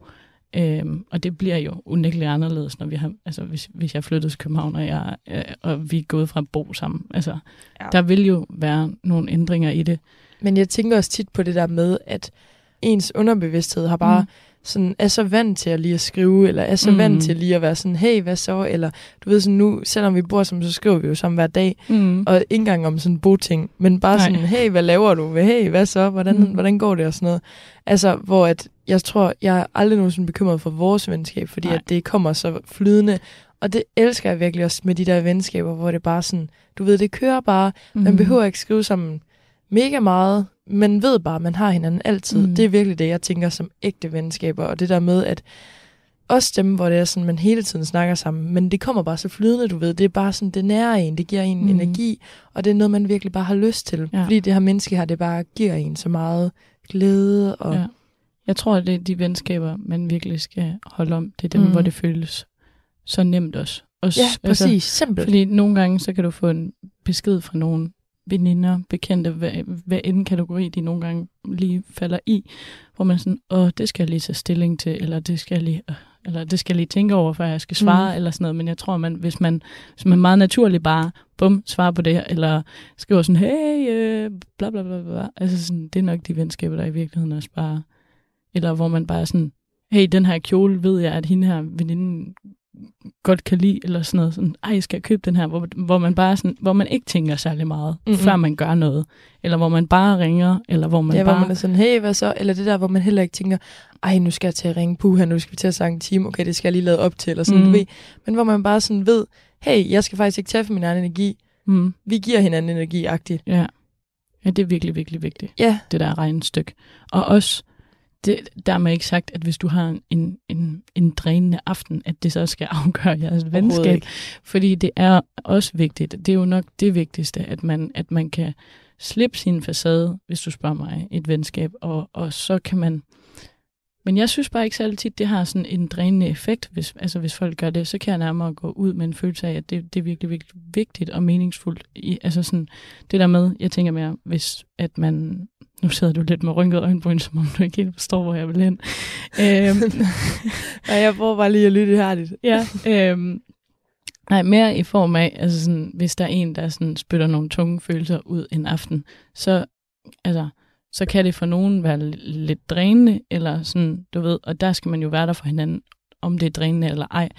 Øhm, og det bliver jo unægteligt anderledes, når vi har, altså hvis, hvis jeg flyttede til København, og, jeg, øh, og vi er gået fra at bo sammen. Altså, ja. der vil jo være nogle ændringer i det. Men jeg tænker også tit på det der med, at ens underbevidsthed har bare mm. Sådan, er så vant til at lige at skrive, eller er så mm. Vant til lige at være sådan, hey, hvad så? Eller du ved sådan nu, selvom vi bor sammen, så skriver vi jo sammen hver dag, Mm. og ikke engang om sådan boting, men bare Nej. sådan, hey, hvad laver du? Hey, hvad så? Hvordan, mm. Hvordan går det? Og sådan noget. Altså, hvor at, jeg tror, jeg er aldrig nogensinde bekymret for vores venskab, fordi Nej. at det kommer så flydende. Og det elsker jeg virkelig også med de der venskaber, hvor det bare sådan, du ved, det kører bare, Mm. man behøver ikke skrive sammen mega meget. Man ved bare, at man har hinanden altid. Mm. Det er virkelig det, jeg tænker som ægte venskaber. Og det der med, at også dem, hvor det er sådan, man hele tiden snakker sammen, men det kommer bare så flydende, du ved. Det er bare sådan, det nærer en, det giver en mm. Energi, og det er noget, man virkelig bare har lyst til. Ja. Fordi det her menneske her, det bare giver en så meget glæde. Og, Ja. Jeg tror, at det er de venskaber, man virkelig skal holde om. Det er dem, Mm. hvor det føles så nemt også. også ja præcis. Altså, Simpelt. Fordi nogle gange, så kan du få en besked fra nogle veninder, bekendte, hvad, hvad end kategori de nogle gange lige falder i, hvor man sådan, åh, det skal jeg lige tage stilling til, eller det skal jeg lige, øh, eller det skal jeg lige tænke over, før jeg skal svare, Mm. mm. eller sådan noget. Men jeg tror, man, hvis, man, hvis man meget naturligt bare, bum, svarer på det, eller skriver sådan, hey, øh, bla bla bla bla, altså sådan, det er nok de venskaber, der i virkeligheden også bare, eller hvor man bare sådan, hey, den her kjole ved jeg, at hende her veninden godt kan lide, eller sådan noget, sådan, ej, skal jeg købe den her, hvor, hvor man bare sådan, hvor man ikke tænker særlig meget, Mhm. mm-hmm. før man gør noget, eller hvor man bare ringer, eller hvor man ja, bare... hvor man er sådan, hey, hvad så? Eller det der, hvor man heller ikke tænker, ej, nu skal jeg til at ringe, puha, nu skal vi til at sange en time, okay, det skal jeg lige lade op til, eller sådan, mm. du ved. Men hvor man bare sådan ved, hey, jeg skal faktisk ikke tage for min egen energi, mm, vi giver hinanden energi-agtigt. ja. ja, det er virkelig, virkelig vigtigt, Ja, det der regnestykke. Og også, det, dermed ikke sagt, at hvis du har en, en, en drænende aften, at det så skal afgøre jeres venskab. ikke. Fordi det er også vigtigt. Det er jo nok det vigtigste, at man, at man kan slippe sin facade, hvis du spørger mig, et venskab, og, og så kan man... Men jeg synes bare ikke så altid, det har sådan en drænende effekt. Hvis, altså hvis folk gør det, så kan jeg nærmere gå ud med en følelse af, at det, det er virkelig, virkelig vigtigt og meningsfuldt. I, altså sådan, det der med, jeg tænker mere, hvis at man... Nu sidder du lidt med rynket øjenbryn, som om du ikke helt forstår, hvor jeg vil hen. øhm, og jeg prøver bare lige at lytte herligt. Ja, øhm, nej, mere i form af, altså sådan, hvis der er en, der sådan spytter nogle tunge følelser ud en aften, så, altså, så kan det for nogen være li- lidt drænende, eller sådan, du ved, og der skal man jo være der for hinanden, om det er drænende eller ej.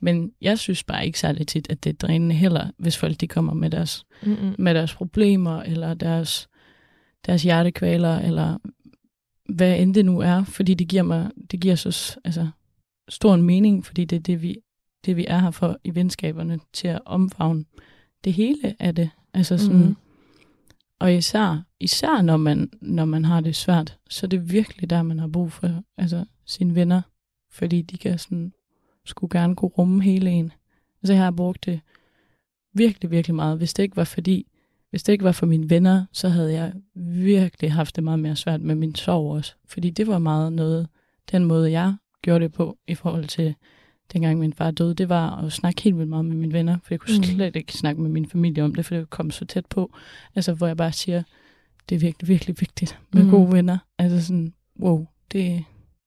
Men jeg synes bare ikke særlig tit, at det er drænende heller, hvis folk de kommer med deres, Mm-mm. med deres problemer, eller deres, deres hjertekvaler, eller hvad end det nu er, fordi det giver mig, det giver så altså, stor en mening, fordi det er det, vi, det, vi er her for i venskaberne, til at omfavne det hele af det. Altså sådan, Mhm. Og især, især når, man, når man har det svært, så er det virkelig der, man har brug for altså, sine venner, fordi de kan sådan, skulle gerne kunne rumme hele en. Altså jeg har brugt det virkelig, virkelig meget. Hvis det ikke var fordi, hvis det ikke var for mine venner, så havde jeg virkelig haft det meget mere svært med min sorg også. Fordi det var meget noget, den måde jeg gjorde det på i forhold til dengang min far døde, det var at snakke helt vildt meget med mine venner, for jeg kunne Mm. slet ikke snakke med min familie om det, for det kom så tæt på. Altså, hvor jeg bare siger, det er virkelig, virkelig vigtigt med Mm. gode venner. Altså sådan, wow, det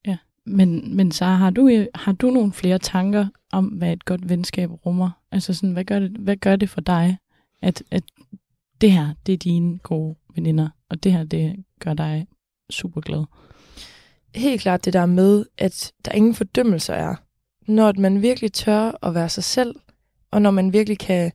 ja. Men, men så har du, har du nogle flere tanker om, hvad et godt venskab rummer? Altså sådan, hvad gør det, hvad gør det for dig, at, at det her, det er dine gode veninder, og det her, det gør dig super glad? helt klart det der med, at der ingen fordømmelser er. Når man virkelig tør at være sig selv, og når man virkelig kan,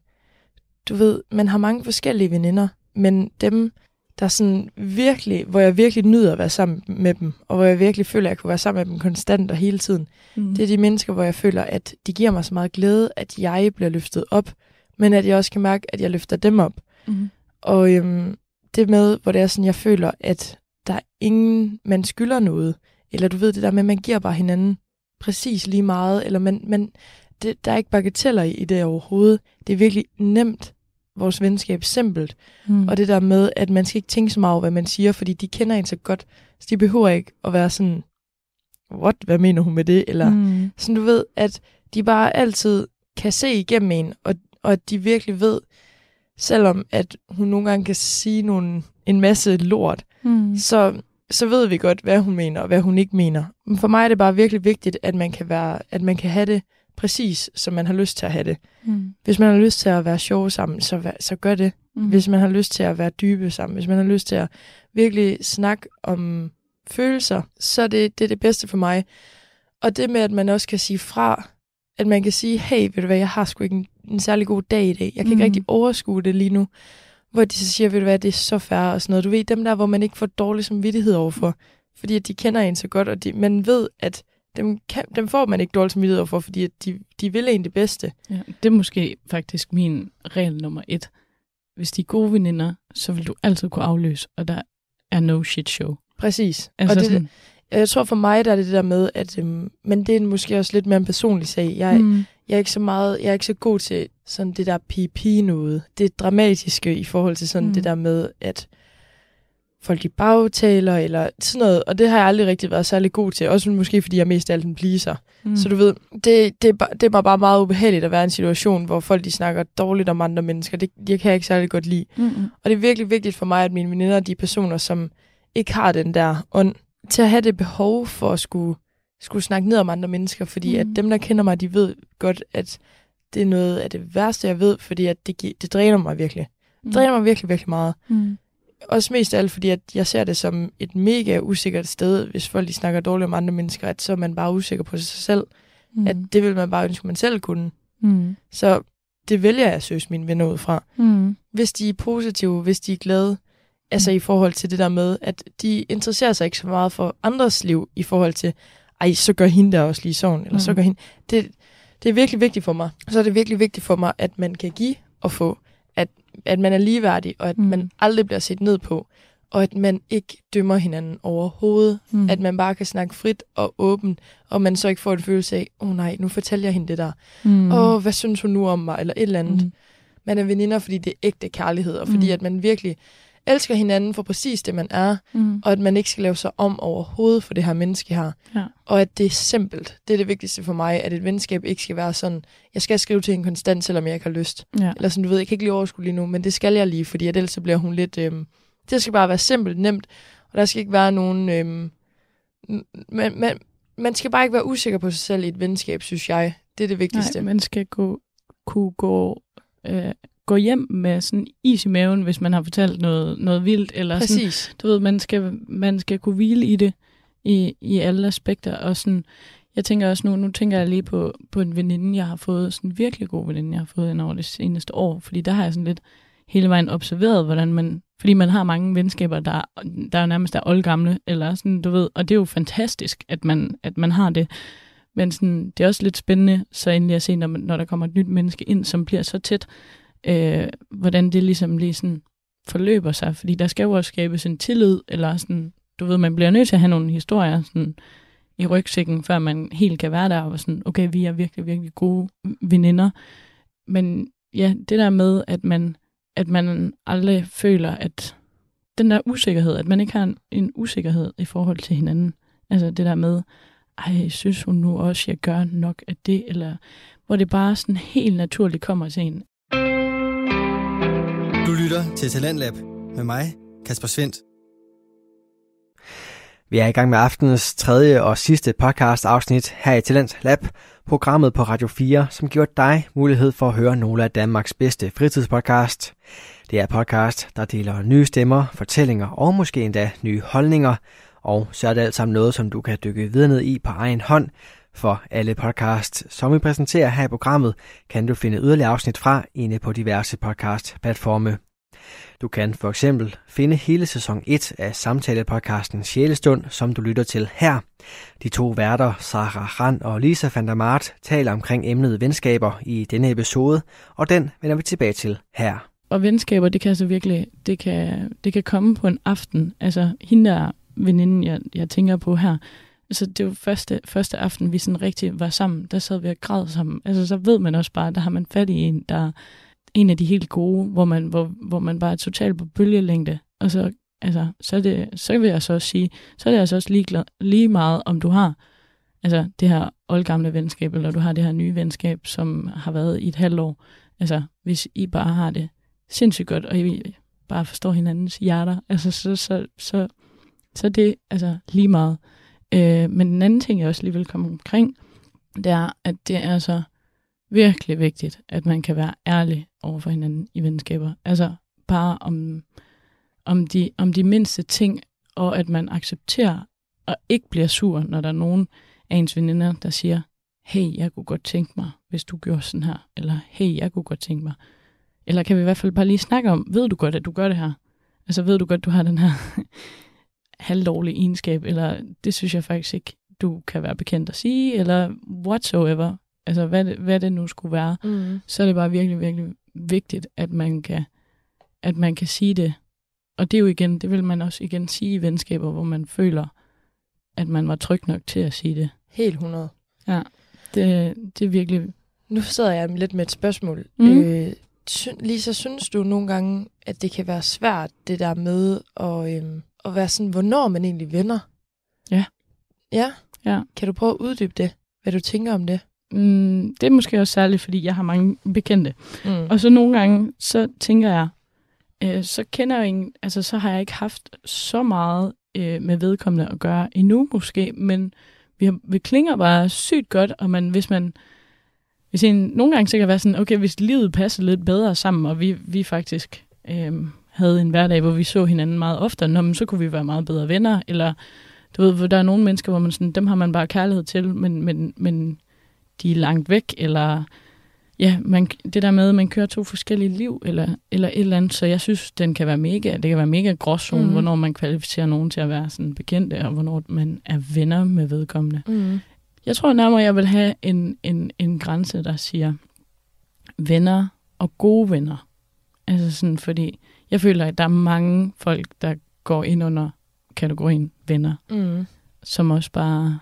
du ved, man har mange forskellige veninder, men dem, der sådan virkelig, hvor jeg virkelig nyder at være sammen med dem, og hvor jeg virkelig føler, at jeg kunne være sammen med dem konstant og hele tiden, Mm. det er de mennesker, hvor jeg føler, at de giver mig så meget glæde, at jeg bliver løftet op, men at jeg også kan mærke, at jeg løfter dem op. mm. Og øhm, det med, hvor det er sådan, jeg føler, at der er ingen, man skylder noget. Eller du ved det der med, at man giver bare hinanden præcis lige meget. Eller man, man, det, der er ikke bagateller i, i det overhovedet. Det er virkelig nemt, vores venskab, simpelt. Mm. Og det der med, at man skal ikke tænke så meget over, hvad man siger, fordi de kender en så godt. Så de behøver ikke at være sådan, what, hvad mener hun med det? Eller mm. sådan du ved, at de bare altid kan se igennem en, og, og at de virkelig ved, selvom at hun nogle gange kan sige nogle, en masse lort, Mm. så, så ved vi godt, hvad hun mener og hvad hun ikke mener. Men for mig er det bare virkelig vigtigt, at man kan, være, at man kan have det præcis, som man har lyst til at have det. Mm. Hvis man har lyst til at være sjov sammen, så, så gør det. Mm. Hvis man har lyst til at være dybe sammen, hvis man har lyst til at virkelig snakke om følelser, så er det, det er det bedste for mig. Og det med, at man også kan sige fra, at man kan sige, hey, ved du hvad, jeg har sgu ikke en, en særlig god dag i dag. Jeg kan ikke Mm. rigtig overskue det lige nu. Hvor de så siger, ved du hvad, det er så færre og sådan noget. Du ved, dem der, hvor man ikke får dårlig samvittighed overfor. Fordi at de kender en så godt, og de, man ved, at dem, kan, dem får man ikke dårlig samvittighed overfor, fordi at de, de vil en det bedste. Ja, det er måske faktisk min regel nummer et. Hvis de er gode veninder, så vil du altid kunne afløse, og der er no shit show. Præcis. Altså og det, sådan, Jeg tror for mig, der er det det der med, at, øhm, men det er måske også lidt mere en personlig sag. Jeg, mm. jeg er ikke så meget, jeg er ikke så god til sådan det der PP noget. Det dramatiske i forhold til sådan mm. Det der med, at folk i bagtaler eller sådan noget. Og det har jeg aldrig rigtig været særlig god til. Også måske fordi jeg mest af alt en pleaser. Mm. Så du ved, det, det, er det er mig bare meget ubehageligt at være i en situation, hvor folk de snakker dårligt om andre mennesker. Det, det kan jeg ikke særlig godt lide. mm, Og det er virkelig vigtigt for mig, at mine veninder, de er personer, som ikke har den der ånd, til at have det behov for at skulle, skulle snakke ned om andre mennesker. Fordi mm. at dem, der kender mig, de ved godt, at det er noget af det værste, jeg ved, fordi at det, det dræner mig virkelig. Det dræner mig virkelig, virkelig meget. mm, Også mest af alt, fordi at jeg ser det som et mega usikkert sted, hvis folk de snakker dårligt om andre mennesker, at så er man bare usikker på sig selv. mm, Mm. At det vil man bare ønske, man selv kunne. mm, Så det vælger jeg at søge mine venner ud fra mm, hvis de er positive, hvis de er glade, altså i forhold til det der med, at de interesserer sig ikke så meget for andres liv i forhold til, ej, så gør hende der også lige sådan, eller mm. så gør hende. Det, det er virkelig vigtigt for mig. Så er det virkelig vigtigt for mig, at man kan give og få, at, at man er ligeværdig, og at mm. Mm. man aldrig bliver set ned på, og at man ikke dømmer hinanden overhovedet. mm, At man bare kan snakke frit og åbent, og man så ikke får en følelse af, åh oh, nej, nu fortæller jeg hende det der. Åh, mm, oh, hvad synes hun nu om mig, eller et eller andet. mm, Man er veninder, fordi det er ægte kærlighed, og fordi Mm. at man virkelig elsker hinanden for præcis det, man er, mm, og at man ikke skal lave sig om overhovedet for det her menneske her. Ja. Og at det er simpelt. Det er det vigtigste for mig, at et venskab ikke skal være sådan, jeg skal skrive til en konstant, selvom jeg ikke har lyst. ja. Eller sådan, du ved, jeg kan ikke lige overskue lige nu, men det skal jeg lige, fordi at ellers så bliver hun lidt... Øhm, det skal bare være simpelt, nemt, og der skal ikke være nogen... Øhm, man, man, man skal bare ikke være usikker på sig selv i et venskab, synes jeg. Det er det vigtigste. Nej, man skal gå, kunne gå, øh, gå hjem med sådan is i maven, hvis man har fortalt noget, noget vildt, eller sådan, Præcis. du ved, man skal, man skal kunne hvile i det i, i alle aspekter, og sådan, jeg tænker også nu, nu tænker jeg lige på, på en veninde, jeg har fået, sådan en virkelig god veninde, jeg har fået ind over det seneste år, fordi der har jeg sådan lidt hele vejen observeret, hvordan man, fordi man har mange venskaber, der, der er nærmest er oldgamle, eller sådan, du ved, og det er jo fantastisk, at man, at man har det, men sådan, det er også lidt spændende, så endelig at se, når, man, når der kommer et nyt menneske ind, som bliver så tæt, øh, hvordan det ligesom lige sådan forløber sig, fordi der skal jo også skabes en tillid, eller sådan, du ved, man bliver nødt til at have nogle historier sådan, i rygsækken, før man helt kan være der, og sådan, okay, vi er virkelig, virkelig gode veninder. Men ja, det der med, at man, at man aldrig føler, at den der usikkerhed, at man ikke har en, en usikkerhed i forhold til hinanden. Altså det der med, ej, synes hun nu også, jeg gør nok af det, eller hvor det bare sådan helt naturligt kommer til en. Du lytter til Talentlab med mig, Kasper Svendt. Vi er i gang med aftenens tredje og sidste podcast afsnit her i Talent Lab, programmet på Radio 4, som giver dig mulighed for at høre nogle af Danmarks bedste fritidspodcast. Det er podcast, der deler nye stemmer, fortællinger og måske endda nye holdninger, og så er det alt sammen noget, som du kan dykke videre ned i på egen hånd, for alle podcasts, som vi præsenterer her i programmet, kan du finde yderligere afsnit fra inde på diverse podcast-platforme. Du kan for eksempel finde hele sæson 1 af samtalepodcasten Sjælestund, som du lytter til her. De to værter, Sarah Rand og Lisa van der Mart, taler omkring emnet venskaber i denne episode, og den vender vi tilbage til her. Og venskaber, det kan altså virkelig, det kan, det kan komme på en aften. Altså, hende der veninden, jeg, jeg tænker på her, altså det var første, første aften, vi sådan rigtig var sammen, der sad vi og græd sammen. Altså så ved man også bare, der har man fat i en, der en af de helt gode, hvor man, hvor, hvor man bare er totalt på bølgelængde. Og så, altså, så, det, så vil jeg så også sige, så er det altså også lige, lige meget, om du har altså, det her oldgamle venskab, eller du har det her nye venskab, som har været i et halvt år. Altså, hvis I bare har det sindssygt godt, og I bare forstår hinandens hjerter, altså, så, så, så, så det altså lige meget. Øh, men den anden ting, jeg også lige vil komme omkring, det er, at det er altså virkelig vigtigt, at man kan være ærlig over for hinanden i venskaber. Altså bare om, om, de, om de mindste ting, og at man accepterer og ikke bliver sur, når der er nogen af ens veninder, der siger, hey, jeg kunne godt tænke mig, hvis du gjorde sådan her, eller hey, jeg kunne godt tænke mig. Eller kan vi i hvert fald bare lige snakke om, ved du godt, at du gør det her? Altså ved du godt, du har den her halvdårlig egenskab, eller det synes jeg faktisk ikke, du kan være bekendt at sige, eller whatsoever altså hvad det, hvad det nu skulle være, mm. så er det bare virkelig, virkelig vigtigt, at man kan, at man kan sige det. Og det er jo igen, det vil man også igen sige i venskaber, hvor man føler, at man var tryg nok til at sige det. Helt 100. Ja, det, det er virkelig... Nu sidder jeg lidt med et spørgsmål. Mm. Øh, Lisa, synes du nogle gange, at det kan være svært, det der med at, øhm, at være sådan, hvornår man egentlig venner? Ja. Ja? Ja. Kan du prøve at uddybe det, hvad du tænker om det? Mm, det er måske også særligt, fordi jeg har mange bekendte. Mm. Og så nogle gange, så tænker jeg, øh, så kender jeg ingen, altså så har jeg ikke haft så meget øh, med vedkommende at gøre endnu måske, men vi, har, vi klinger bare sygt godt, og man, hvis man, hvis en, nogle gange så kan være sådan, okay, hvis livet passer lidt bedre sammen, og vi, vi faktisk øh, havde en hverdag, hvor vi så hinanden meget oftere, nå, så kunne vi være meget bedre venner, eller du ved, der er nogle mennesker, hvor man sådan, dem har man bare kærlighed til, men, men, men de er langt væk, eller ja, man, det der med, at man kører to forskellige liv, eller, eller et eller andet, så jeg synes, den kan være mega, det kan være mega gråzone, mm. hvornår man kvalificerer nogen til at være sådan bekendte, og hvornår man er venner med vedkommende. Mm. Jeg tror nærmere, jeg vil have en, en, en grænse, der siger venner og gode venner. Altså sådan, fordi jeg føler, at der er mange folk, der går ind under kategorien venner, mm. som også bare,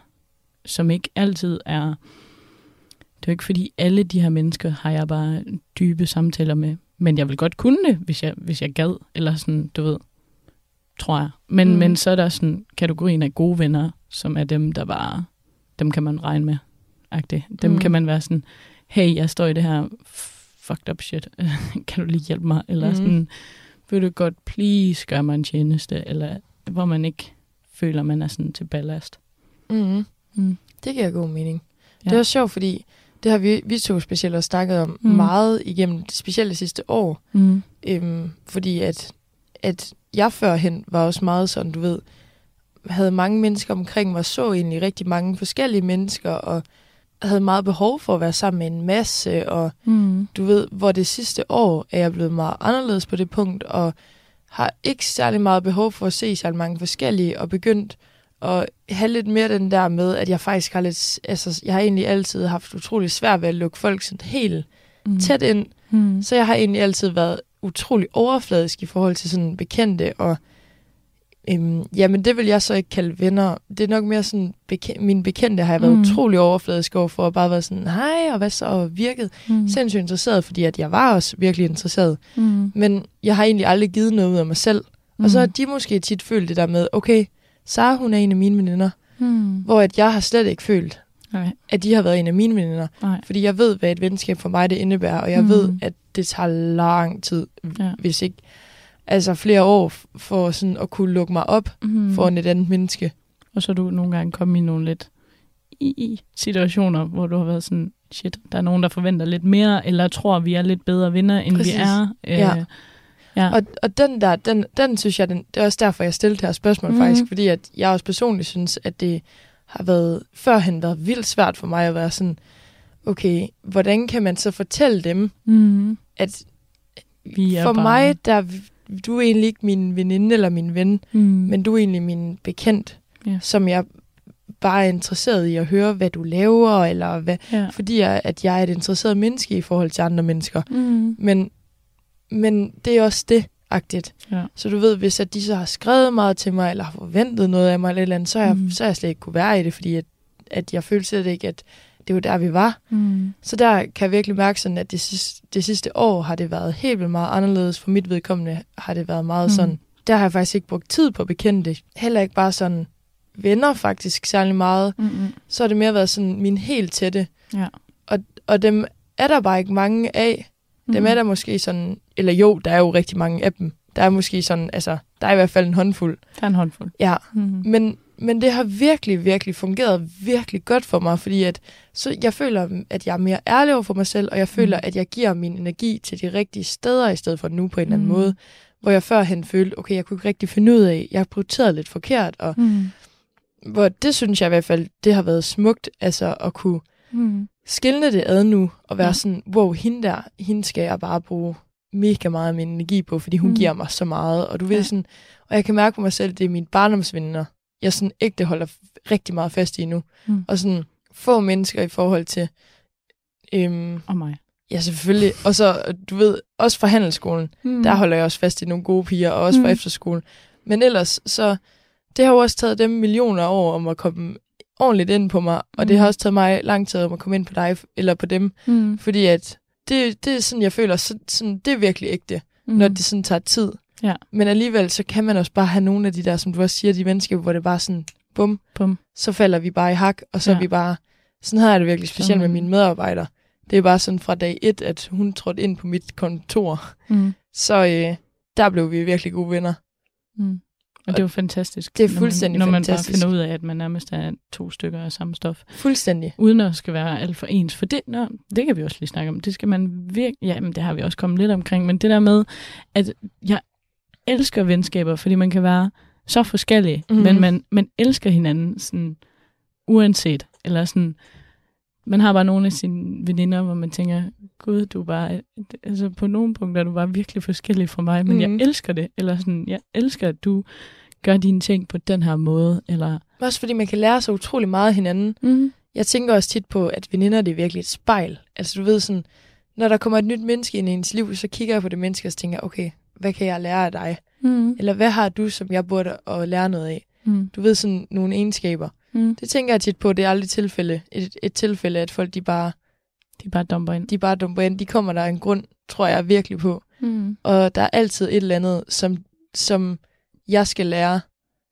som ikke altid er det er jo ikke fordi, alle de her mennesker har jeg bare dybe samtaler med. Men jeg vil godt kunne det, hvis jeg, hvis jeg gad. Eller sådan, du ved, tror jeg. Men, mm. men så er der sådan kategorien af gode venner, som er dem, der bare, dem kan man regne med. Agtigt. Dem mm. kan man være sådan, hey, jeg står i det her fucked up shit. kan du lige hjælpe mig? Eller mm. sådan, vil du godt please gøre mig en tjeneste? Eller hvor man ikke føler, man er sådan til ballast. Mm. Mm. Det giver god mening. Ja. Det er også sjovt, fordi det har vi, vi to specielt også snakket om mm. meget igennem, det sidste år. Mm. Øhm, fordi at, at jeg førhen var også meget sådan, du ved, havde mange mennesker omkring mig, så egentlig rigtig mange forskellige mennesker, og havde meget behov for at være sammen med en masse, og mm. du ved, hvor det sidste år er jeg blevet meget anderledes på det punkt, og har ikke særlig meget behov for at se særlig mange forskellige, og begyndt og have lidt mere den der med, at jeg faktisk har lidt, altså jeg har egentlig altid haft utrolig svært ved at lukke folk sådan helt mm. tæt ind. Mm. Så jeg har egentlig altid været utrolig overfladisk i forhold til sådan bekendte, og øhm, jamen det vil jeg så ikke kalde venner. Det er nok mere sådan, beke- mine bekendte har jeg været mm. utrolig overfladisk over for, at bare være sådan, hej, og hvad så, og virket mm. sindssygt interesseret, fordi at jeg var også virkelig interesseret. Mm. Men jeg har egentlig aldrig givet noget ud af mig selv. Mm. Og så har de måske tit følt det der med, okay, Sara, hun er en af mine veninder. Hmm. Hvor at jeg har slet ikke følt, Nej. at de har været en af mine veninder. Nej. Fordi jeg ved, hvad et venskab for mig det indebærer, og jeg hmm. ved, at det tager lang tid, ja. hvis ikke altså flere år for sådan at kunne lukke mig op Mm. mm. for et andet menneske. Og så er du nogle gange kommet i nogle lidt i, situationer, hvor du har været sådan, shit, der er nogen, der forventer lidt mere, eller tror, vi er lidt bedre vinder, end Præcis. vi er. Øh, Ja. ja. Og, og den der, den, den synes jeg, den, det er også derfor, jeg stillede det her spørgsmål mm. faktisk, fordi at jeg også personligt synes, at det har været førhen været vildt svært for mig at være sådan, okay, hvordan kan man så fortælle dem, Mm. at Vi er for bare... mig, der du er egentlig ikke min veninde eller min ven, mm. men du er egentlig min bekendt, Ja. som jeg bare er interesseret i at høre, hvad du laver, eller hvad, ja. fordi jeg, at jeg er et interesseret menneske i forhold til andre mennesker. Mm. Men, men det er også det, agtigt. Ja. Så du ved, hvis at de så har skrevet meget til mig, eller har forventet noget af mig, eller, eller andet, så, er jeg, Mm. så jeg slet ikke kunne være i det, fordi at, at jeg følte slet ikke, at det var der, vi var. Mm. Så der kan jeg virkelig mærke sådan, at det sidste, det sidste år har det været helt vildt meget anderledes. For mit vedkommende har det været meget Mm. mm. sådan. Der har jeg faktisk ikke brugt tid på bekendte. Heller ikke bare sådan venner faktisk særlig meget. Mm-mm. Så har det mere været sådan min helt tætte. Ja. Og, og dem er der bare ikke mange af. Dem er der måske sådan, eller jo, der er jo rigtig mange af dem. Der er måske sådan, altså, der er i hvert fald en håndfuld. Der er en håndfuld. Ja, Mm. men, men det har virkelig, virkelig fungeret virkelig godt for mig, fordi at, så jeg føler, at jeg er mere ærlig over for mig selv, og jeg føler, Mm. at jeg giver min energi til de rigtige steder, i stedet for nu på en eller anden Mm. måde, hvor jeg førhen følte, okay, jeg kunne ikke rigtig finde ud af, jeg har prioriteret lidt forkert, og Mm. hvor det synes jeg i hvert fald, det har været smukt, altså at kunne Mm. skille det ad nu, og være ja. sådan, wow, hende der, hende skal jeg bare bruge mega meget af min energi på, fordi hun Mm. mm. giver mig så meget, og du ved Ja. sådan, og jeg kan mærke på mig selv, det er mine barndomsvenner, jeg sådan ægte holder rigtig meget fast i nu, Mm. og sådan få mennesker i forhold til, øhm, Og mig. ja selvfølgelig, og så, du ved, også fra handelsskolen, Mm. der holder jeg også fast i nogle gode piger, og også fra Mm. efterskolen, men ellers, så, det har jo også taget dem millioner år om at komme ordentligt ind på mig, og det Mm. har også taget mig lang tid om at komme ind på dig, eller på dem, Mm. fordi at det, det er sådan, jeg føler, så, sådan, det er virkelig ægte, mm. når det sådan tager tid. Ja. Men alligevel, så kan man også bare have nogle af de der, som du også siger, de venskaber, hvor det bare sådan, bum, Bum. så falder vi bare i hak, og så Ja. er vi bare, sådan har jeg det virkelig specielt med mine medarbejdere. Det er bare sådan fra dag et, at hun trådte ind på mit kontor, Mm. så øh, der blev vi virkelig gode venner. Mm. Og det er jo fantastisk. Det er når man- fuldstændig Når man fantastisk. bare finder ud af, at man nærmest er to stykker af samme stof. Fuldstændig. Uden at skal være alt for ens. For det, nå, det kan vi også lige snakke om. Det skal man virkelig... Ja, men det har vi også kommet lidt omkring. Men det der med, at jeg elsker venskaber, fordi man kan være så forskellige, mm. Mhm. men man, man elsker hinanden sådan uanset. Eller sådan... Man har bare nogle af sine veninder, hvor man tænker, gud, du er bare... Altså på nogle punkter er du bare virkelig forskellig fra mig, men mm. jeg Mhm. elsker det. Eller sådan, jeg elsker, at du gør dine ting på den her måde. Eller... Også fordi man kan lære så utrolig meget af hinanden. Mm. Jeg tænker også tit på, at veninder det er virkelig et spejl. Altså du ved sådan, når der kommer et nyt menneske ind i ens liv, så kigger jeg på det menneske og tænker, okay, hvad kan jeg lære af dig? Mm. Eller hvad har du, som jeg burde at lære noget af? Mm. Du ved sådan nogle egenskaber. Mm. Det tænker jeg tit på, det er aldrig tilfælde, et, et tilfælde, at folk de bare, De bare dumper ind. de bare dumper ind. De kommer der en grund, tror jeg virkelig på. Mm. Og der er altid et eller andet, som, som jeg skal lære,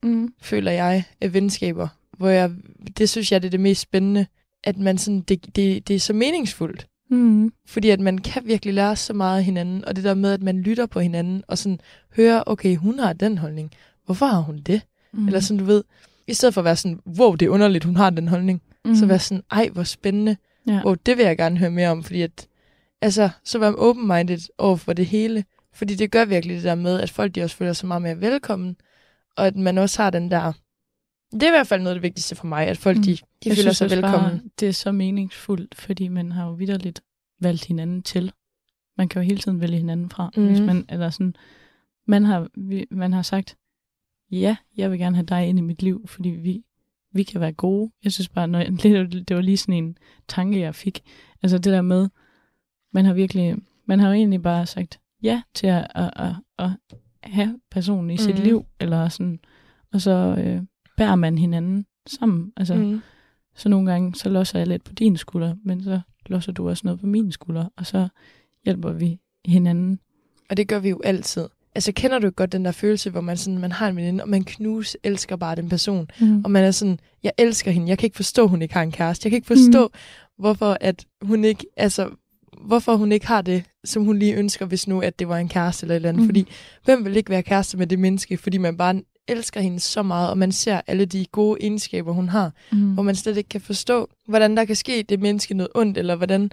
Mm. føler jeg, af venskaber. Hvor jeg, det synes jeg, det er det mest spændende, at man sådan, det, det, det er så meningsfuldt. Mm. Fordi at man kan virkelig lære så meget af hinanden, og det der med, at man lytter på hinanden, og sådan hører, okay, hun har den holdning. Hvorfor har hun det? Mm. Eller sådan, du ved, i stedet for at være sådan, wow, det er underligt, hun har den holdning, mm. så være sådan, ej, hvor spændende. ja. Wow, det vil jeg gerne høre mere om, fordi at, altså, så være open-minded over for det hele. Fordi det gør virkelig det der med, at folk de også føler sig meget mere velkommen, og at man også har den der, det er i hvert fald noget af det vigtigste for mig, at folk Mm. de, de Jeg føler synes sig velkommen. Bare, det er så meningsfuldt, fordi man har jo vidderligt valgt hinanden til. Man kan jo hele tiden vælge hinanden fra. Mm. Hvis man, eller sådan, man, har, vi, man har sagt, ja, jeg vil gerne have dig ind i mit liv, fordi vi, vi kan være gode. Jeg synes bare, når jeg, det, var lige sådan en tanke, jeg fik. Altså det der med, man har virkelig, man har jo egentlig bare sagt ja til at, at, at, at have personen i mm. sit Mhm. liv, eller sådan, og så øh, bærer man hinanden sammen. Altså, mm. Så nogle gange, så losser jeg lidt på din skulder, men så losser du også noget på min skulder, og så hjælper vi hinanden. Og det gør vi jo altid. Altså, kender du godt den der følelse, hvor man, sådan, man har en veninde, og man knus elsker bare den person. Mm. Og man er sådan, jeg elsker hende, jeg kan ikke forstå, hun ikke har en kæreste. Jeg kan ikke forstå, mm. hvorfor at hun ikke, altså, hvorfor hun ikke har det, som hun lige ønsker, hvis nu, at det var en kæreste eller et eller andet. Mm. Fordi, hvem vil ikke være kæreste med det menneske, fordi man bare elsker hende så meget, og man ser alle de gode egenskaber, hun har, Mm. hvor man slet ikke kan forstå, hvordan der kan ske det menneske noget ondt, eller hvordan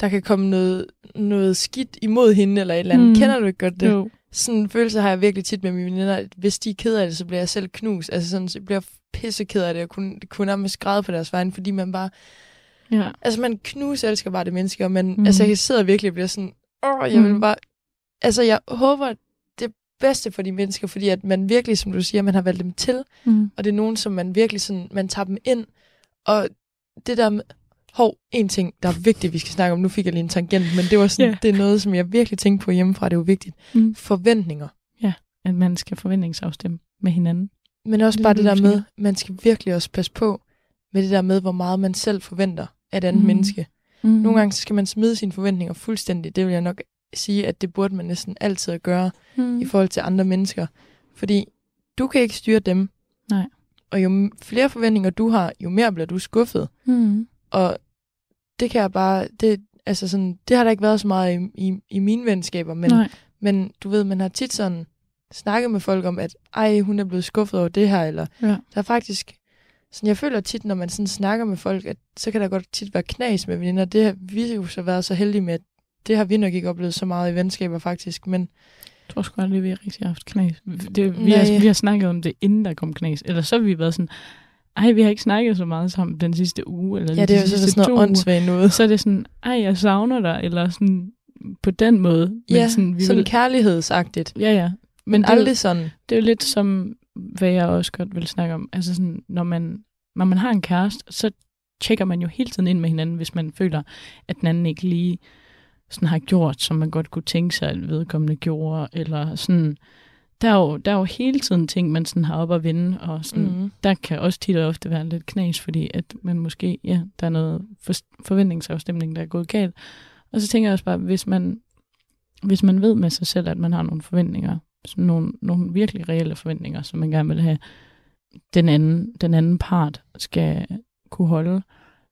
der kan komme noget, noget skidt imod hende, eller et eller andet. Mm. Mm. Kender du ikke godt det? Jo. Sådan en følelse har jeg virkelig tit med mine veninder, at hvis de er ked af det, så bliver jeg selv knust. Altså sådan, så bliver jeg pisse ked af det, og kunne, kunne nærmest græde på deres vegne, fordi man bare, Ja. altså man knus elsker bare det menneske, og man, mm. altså jeg sidder virkelig og bliver sådan, åh, jeg vil Mhm. bare, altså jeg håber bedste for de mennesker, fordi at man virkelig, som du siger, man har valgt dem til, Mm. og det er nogen, som man virkelig sådan, man tager dem ind, og det der med, hov, en ting, der er vigtigt, vi skal snakke om, nu fik jeg lige en tangent, men det var sådan, Ja. yeah. det er noget, som jeg virkelig tænkte på hjemmefra, det er jo vigtigt. Mm. Forventninger. At man skal forventningsafstemme med hinanden. Men også bare det det, der med, man skal virkelig også passe på med det der med, hvor meget man selv forventer af et andet mm. menneske. Mm. Nogle gange så skal man smide sine forventninger fuldstændig. Det vil jeg nok sige, at det burde man næsten altid gøre mm. i forhold til andre mennesker. Fordi du kan ikke styre dem. Nej. Og jo flere forventninger du har, jo mere bliver du skuffet. Mm. Og det kan jeg bare, det, altså sådan, det har der ikke været så meget i, i, i mine venskaber, men, Nej. men du ved, man har tit sådan snakket med folk om, at ej, hun er blevet skuffet over det her, eller Ja. der er faktisk, sådan, jeg føler tit, når man sådan snakker med folk, at så kan der godt tit være knas med veninder. Det har vi jo så været så heldige med, at det har vi nok ikke oplevet så meget i venskaber faktisk, men Jeg tror sgu aldrig, vi har rigtig haft knas. Det, vi, har, vi har snakket om det, inden der kom knas. Eller så har vi været sådan, ej, vi har ikke snakket så meget sammen den sidste uge. Eller ja, det de er så sidste sådan noget åndssvagt noget. Så er det sådan, ej, jeg savner dig. Eller sådan på den måde. Men Ja, sådan, vi sådan vil, kærlighedsagtigt. ja, ja. Men Men det, er jo- aldrig sådan. det er jo lidt som, hvad jeg også godt vil snakke om. Altså sådan, når man, når man har en kæreste, så tjekker man jo hele tiden ind med hinanden, hvis man føler, at den anden ikke lige sådan har gjort, som man godt kunne tænke sig, at vedkommende gjorde, eller sådan. Der er jo, der er jo hele tiden ting, man sådan har op at vinde, og sådan, mm. Der kan også tit og ofte være lidt knas, fordi at man måske, ja, der er noget for, forventningsafstemning, der er gået galt. Og så tænker jeg også bare, hvis man, hvis man ved med sig selv, at man har nogle forventninger, sådan nogle, nogle virkelig reelle forventninger, som man gerne vil have, den anden, den anden part skal kunne holde,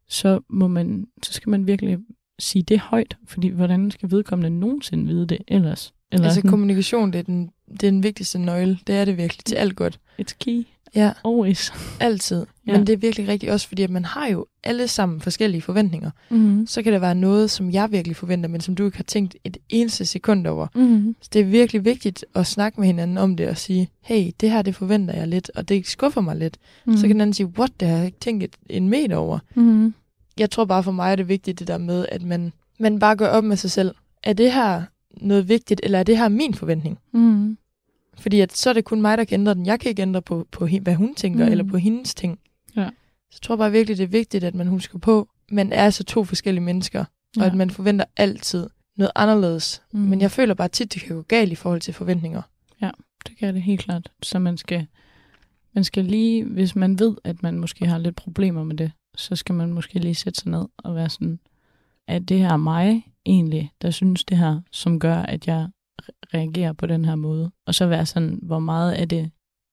så, må man, så skal man virkelig sige det højt, fordi hvordan skal vedkommende nogensinde vide det ellers? Eller Altså sådan, kommunikation, det er, den, det er den vigtigste nøgle. Det er det virkelig til alt godt. it's key, Ja, always. altid. Ja. Men det er virkelig rigtigt også, fordi at man har jo alle sammen forskellige forventninger. Mm-hmm. Så kan der være noget, som jeg virkelig forventer, men som du ikke har tænkt et eneste sekund over. Mm-hmm. Så det er virkelig vigtigt at snakke med hinanden om det og sige, hey, det her det forventer jeg lidt, og det skuffer mig lidt. Mm. Så kan den anden sige, what, det har jeg ikke tænkt en meter over. mm-hmm. Jeg tror bare for mig er det vigtigt det der med, at man, man bare gør op med sig selv. Er det her noget vigtigt, eller er det her min forventning? Mm-hmm. Fordi at, så er det kun mig, der kan ændre den. Jeg kan ikke ændre på, på hvad hun tænker, Mm. mm. eller på hendes ting. Ja. Så jeg tror bare virkelig, det er vigtigt, at man husker på, man er altså to forskellige mennesker, ja. og at man forventer altid noget anderledes. Mm. Mm. Men jeg føler bare tit, det kan gå galt i forhold til forventninger. Det kan det helt klart. Så man skal, man skal lige, hvis man ved, at man måske har lidt problemer med det, så skal man måske lige sætte sig ned og være sådan, er det her mig egentlig, der synes det her, som gør, at jeg re- reagerer på den her måde? Og så være sådan, hvor meget af det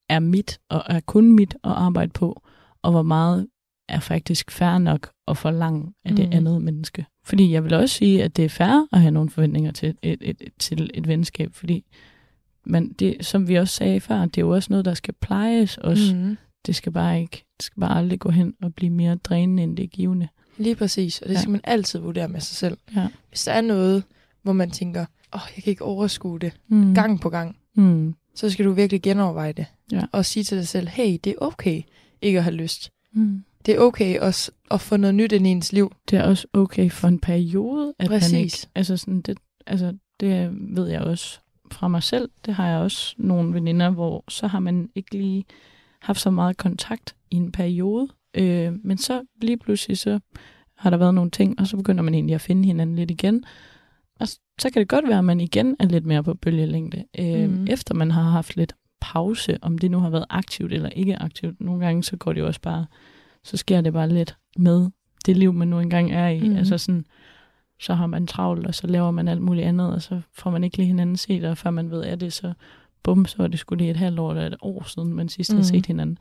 er mit, og er kun mit at arbejde på, og hvor meget er faktisk fair nok at forlange af det Mm. andet menneske. Fordi jeg vil også sige, at det er fair at have nogle forventninger til et, et, et, til et venskab, fordi men det, som vi også sagde før, det er jo også noget, der skal plejes også. Mm. Det skal bare ikke, det skal bare aldrig gå hen og blive mere drænende, end det er givende. Lige præcis, og det Ja. skal man altid vurdere med sig selv. Ja. Hvis der er noget, hvor man tænker, åh, oh, jeg kan ikke overskue det Mm. gang på gang, Mm. så skal du virkelig genoverveje det. Ja. Og sige til dig selv, hey, det er okay ikke at have lyst. Mm. Det er okay også at få noget nyt ind i ens liv. Det er også okay for en periode, at man Præcis. ikke... Altså, sådan, det, altså, det ved jeg også fra mig selv. Det har jeg også nogle veninder, hvor så har man ikke lige haft så meget kontakt i en periode. Øh, men så lige pludselig, så har der været nogle ting, og så begynder man egentlig at finde hinanden lidt igen. Og så kan det godt være, at man igen er lidt mere på bølgelængde, øh, Mhm. efter man har haft lidt pause, om det nu har været aktivt eller ikke aktivt. Nogle gange, så går det jo også bare, så sker det bare lidt med det liv, man nu engang er i. Mhm. Altså sådan, så har man travlt, og så laver man alt muligt andet, og så får man ikke lige hinanden set, og før man ved af det, så bum, så er det skulle lige et halvt år eller et år siden, man sidst mm. har Mhm. set hinanden.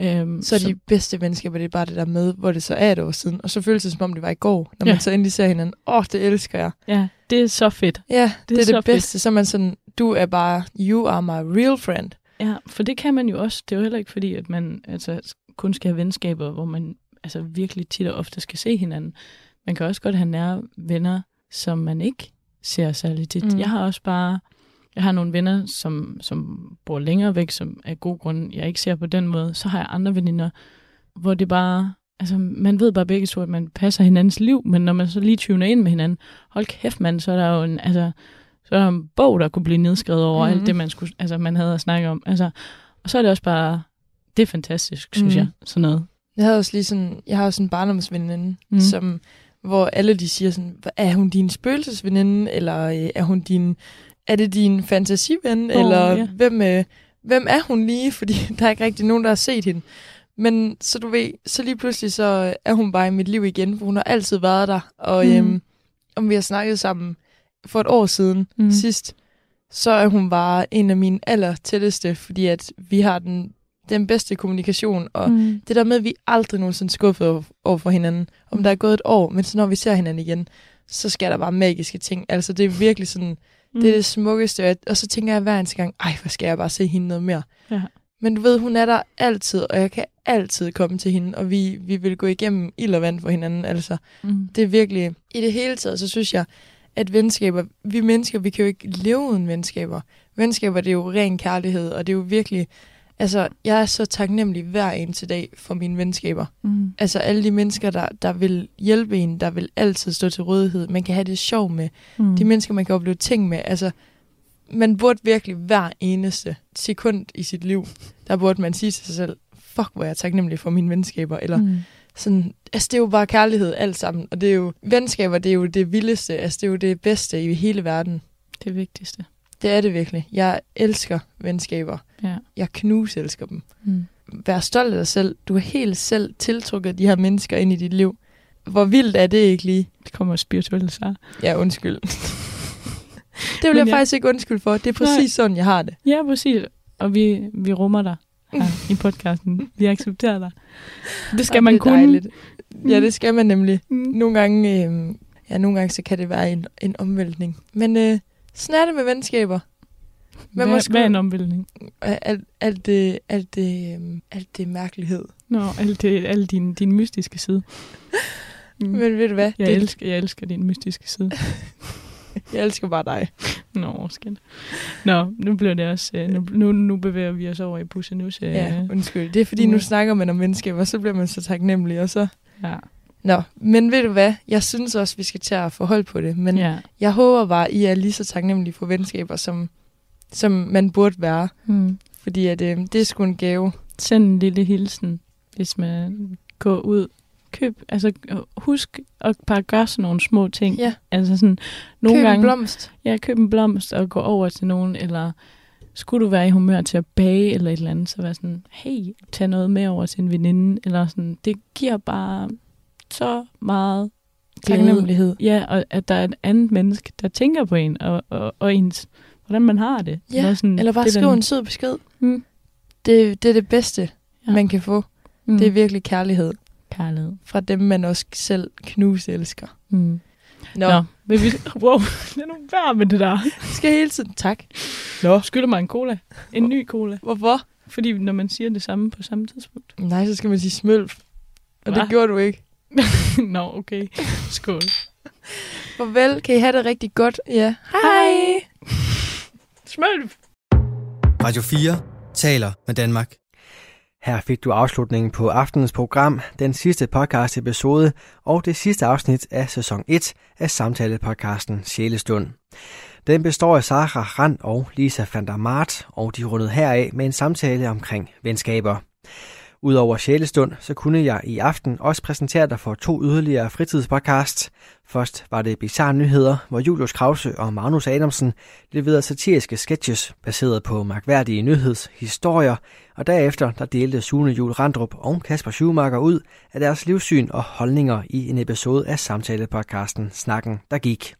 Øhm, Så er de bedste venskaber, det er bare det der med, hvor det så er et år siden. Og så føles det, som om det var i går, når Ja. man så endelig ser hinanden. Åh, oh, det elsker jeg. Ja, det er så fedt. Ja, det, det er så det bedste. Så er man sådan, du er bare, you are my real friend. Ja, for det kan man jo også. Det er jo heller ikke fordi, at man altså, kun skal have venskaber, hvor man altså, virkelig tit og ofte skal se hinanden. Man kan også godt have nære venner, som man ikke ser særlig tit. Mm. Jeg har også bare... Jeg har nogle venner, som, som bor længere væk, som af god grund, jeg ikke ser på den måde. Så har jeg andre veninder, hvor det bare... Altså, man ved bare begge to, at man passer hinandens liv, men når man så lige tuner ind med hinanden, hold kæft, mand, så er der jo en, altså, så er der en bog, der kunne blive nedskrevet over mm. Mhm. alt det, man, skulle, altså, man havde at snakke om. Altså, og så er det også bare, det er fantastisk, synes Mhm. jeg, sådan noget. Jeg havde også lige sådan, jeg har også en barndomsveninde, mm. Mm. som, hvor alle de siger sådan, "Hva- er hun din spøgelsesveninde, eller øh, er hun din, er det din fantasiven, Åh, eller ja. hvem, øh, hvem er hun lige, fordi der er ikke rigtig nogen, der har set hende. Men så du ved, så lige pludselig så er hun bare i mit liv igen, for hun har altid været der, og Mm. øhm, om vi har snakket sammen for et år siden Mm. mm. sidst, så er hun bare en af mine aller tætteste, fordi at vi har den, den bedste kommunikation, og Mm. det der med, at vi aldrig nogensinde skuffet over, over for hinanden. Om der er gået et år, men så når vi ser hinanden igen, så sker der bare magiske ting. Altså det er virkelig sådan, mm. det er det smukkeste. Og så tænker jeg hver eneste gang, ej, hvor skal jeg bare se hende noget mere. Ja. Men du ved, hun er der altid, og jeg kan altid komme til hende, og vi, vi vil gå igennem ild og vand for hinanden. Altså, Mm. det er virkelig, i det hele taget, så synes jeg, at venskaber, vi mennesker, vi kan jo ikke leve uden venskaber. Venskaber, det er jo ren kærlighed, og det er jo virkelig, altså, jeg er så taknemmelig hver eneste dag for mine venskaber. Mm. Altså alle de mennesker, der, der vil hjælpe en, der vil altid stå til rådighed. Man kan have det sjov med. Mm. De mennesker, man kan opleve ting med. Altså, man burde virkelig hver eneste sekund i sit liv, der burde man sige til sig selv, fuck, hvor er jeg taknemmelig for mine venskaber. Eller Mm. sådan, altså det er jo bare kærlighed alt sammen. Og det er jo, venskaber, det er jo det vildeste. Altså det er jo det bedste i hele verden. Det vigtigste. Det er det virkelig. Jeg elsker venskaber. Ja. Jeg knus elsker dem. Mm. Vær stolt af dig selv. Du har helt selv tiltrukket de her mennesker ind i dit liv. Hvor vildt er det ikke lige? Det kommer spirituelle sig. Ja, undskyld. det vil Men jeg ja. faktisk ikke undskylde for. Det er præcis Nej. sådan, jeg har det. Ja, præcis. Og vi, vi rummer dig her i podcasten. Vi accepterer dig. Det skal Og man det kunne. dejligt. Ja, det skal man nemlig. Mm. Nogle gange, øh, ja, nogle gange så kan det være en, en omvæltning. Men øh, det med venskaber. Hvad, Man må sgu- hvad er en omvæltning? Alt, alt, det, alt, det, øh, alt det mærkelighed. Nå, alt, det, alt din, din mystiske side. Mm. Men ved du hvad? Jeg, det, elsker, jeg elsker din mystiske side. jeg elsker bare dig. Nå, skidt. Nå, nu blev det også... øh, Nu, nu, nu bevæger vi os over i Pusse øh, Ja, undskyld. Det er fordi, nu snakker man om venskaber, og så bliver man så taknemmelig, og så... ja. Nå, men ved du hvad? Jeg synes også, vi skal til at få hold på det. Men ja. jeg håber bare, I er lige så taknemmelige for venskaber, som, som man burde være. Mm. Fordi at, øh, det er sgu en gave. Send en lille hilsen, hvis man går ud. Køb, altså husk at bare gøre sådan nogle små ting. Ja, Altså sådan, nogle køb gange... en blomst. Ja, køb en blomst og gå over til nogen, eller skulle du være i humør til at bage eller et eller andet, så vær sådan, hey, tag noget med over til en veninde, eller sådan, det giver bare så meget. Taknemmelighed. Ja, og at der er et andet menneske, der tænker på en, og, og, og ens, hvordan man har det. Ja, sådan, Eller bare det er skriv den- en sød besked. Mm. Det, det er det bedste, Ja. man kan få. mm. Det er virkelig kærlighed. kærlighed. Fra dem, man også selv knuse elsker. Mm. Nå, Nå, vil vi... Wow, det er nu værd med det der. skal hele tiden. Tak. Nå. Skylder mig en cola. En ny cola. Hvorfor? Fordi når man siger det samme på samme tidspunkt. Nej, så skal man sige smølf. Og Hva? det gjorde du ikke. Nå, okay. Skål. Farvel, kan I have det rigtig godt? Ja. Hej. Smølf! Radio 4 taler med Danmark. Her fik du afslutningen på aftenens program, den sidste podcast episode og det sidste afsnit af sæson 1 af samtalepodcasten Sjælestund. Den består af Sara Rand og Lisa van der Mart, og de rundede heraf med en samtale omkring venskaber. Udover Sjælestund, så kunne jeg i aften også præsentere dig for to yderligere fritidspodcasts. Først var det Bizarre Nyheder, hvor Julius Krause og Magnus Adamsen leverede satiriske sketches baseret på mærkværdige nyhedshistorier, og derefter der delte Sune Jul Randrup og Kasper Schumacher ud af deres livssyn og holdninger i en episode af samtalepodcasten Snakken, der gik.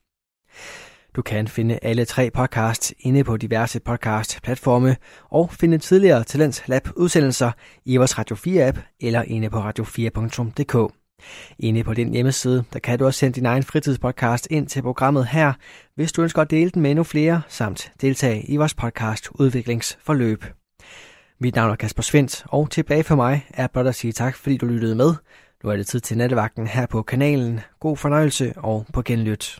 Du kan finde alle tre podcasts inde på diverse podcast-platforme og finde tidligere Talents Lab udsendelser i vores Radio 4-app eller inde på radio4.dk. Inde på den hjemmeside, der kan du også sende din egen fritidspodcast ind til programmet her, hvis du ønsker at dele den med endnu flere, samt deltage i vores podcast udviklingsforløb. Mit navn er Kasper Svendt, og tilbage for mig er blot at sige tak, fordi du lyttede med. Nu er det tid til nattevagten her på kanalen. God fornøjelse og på genlyt.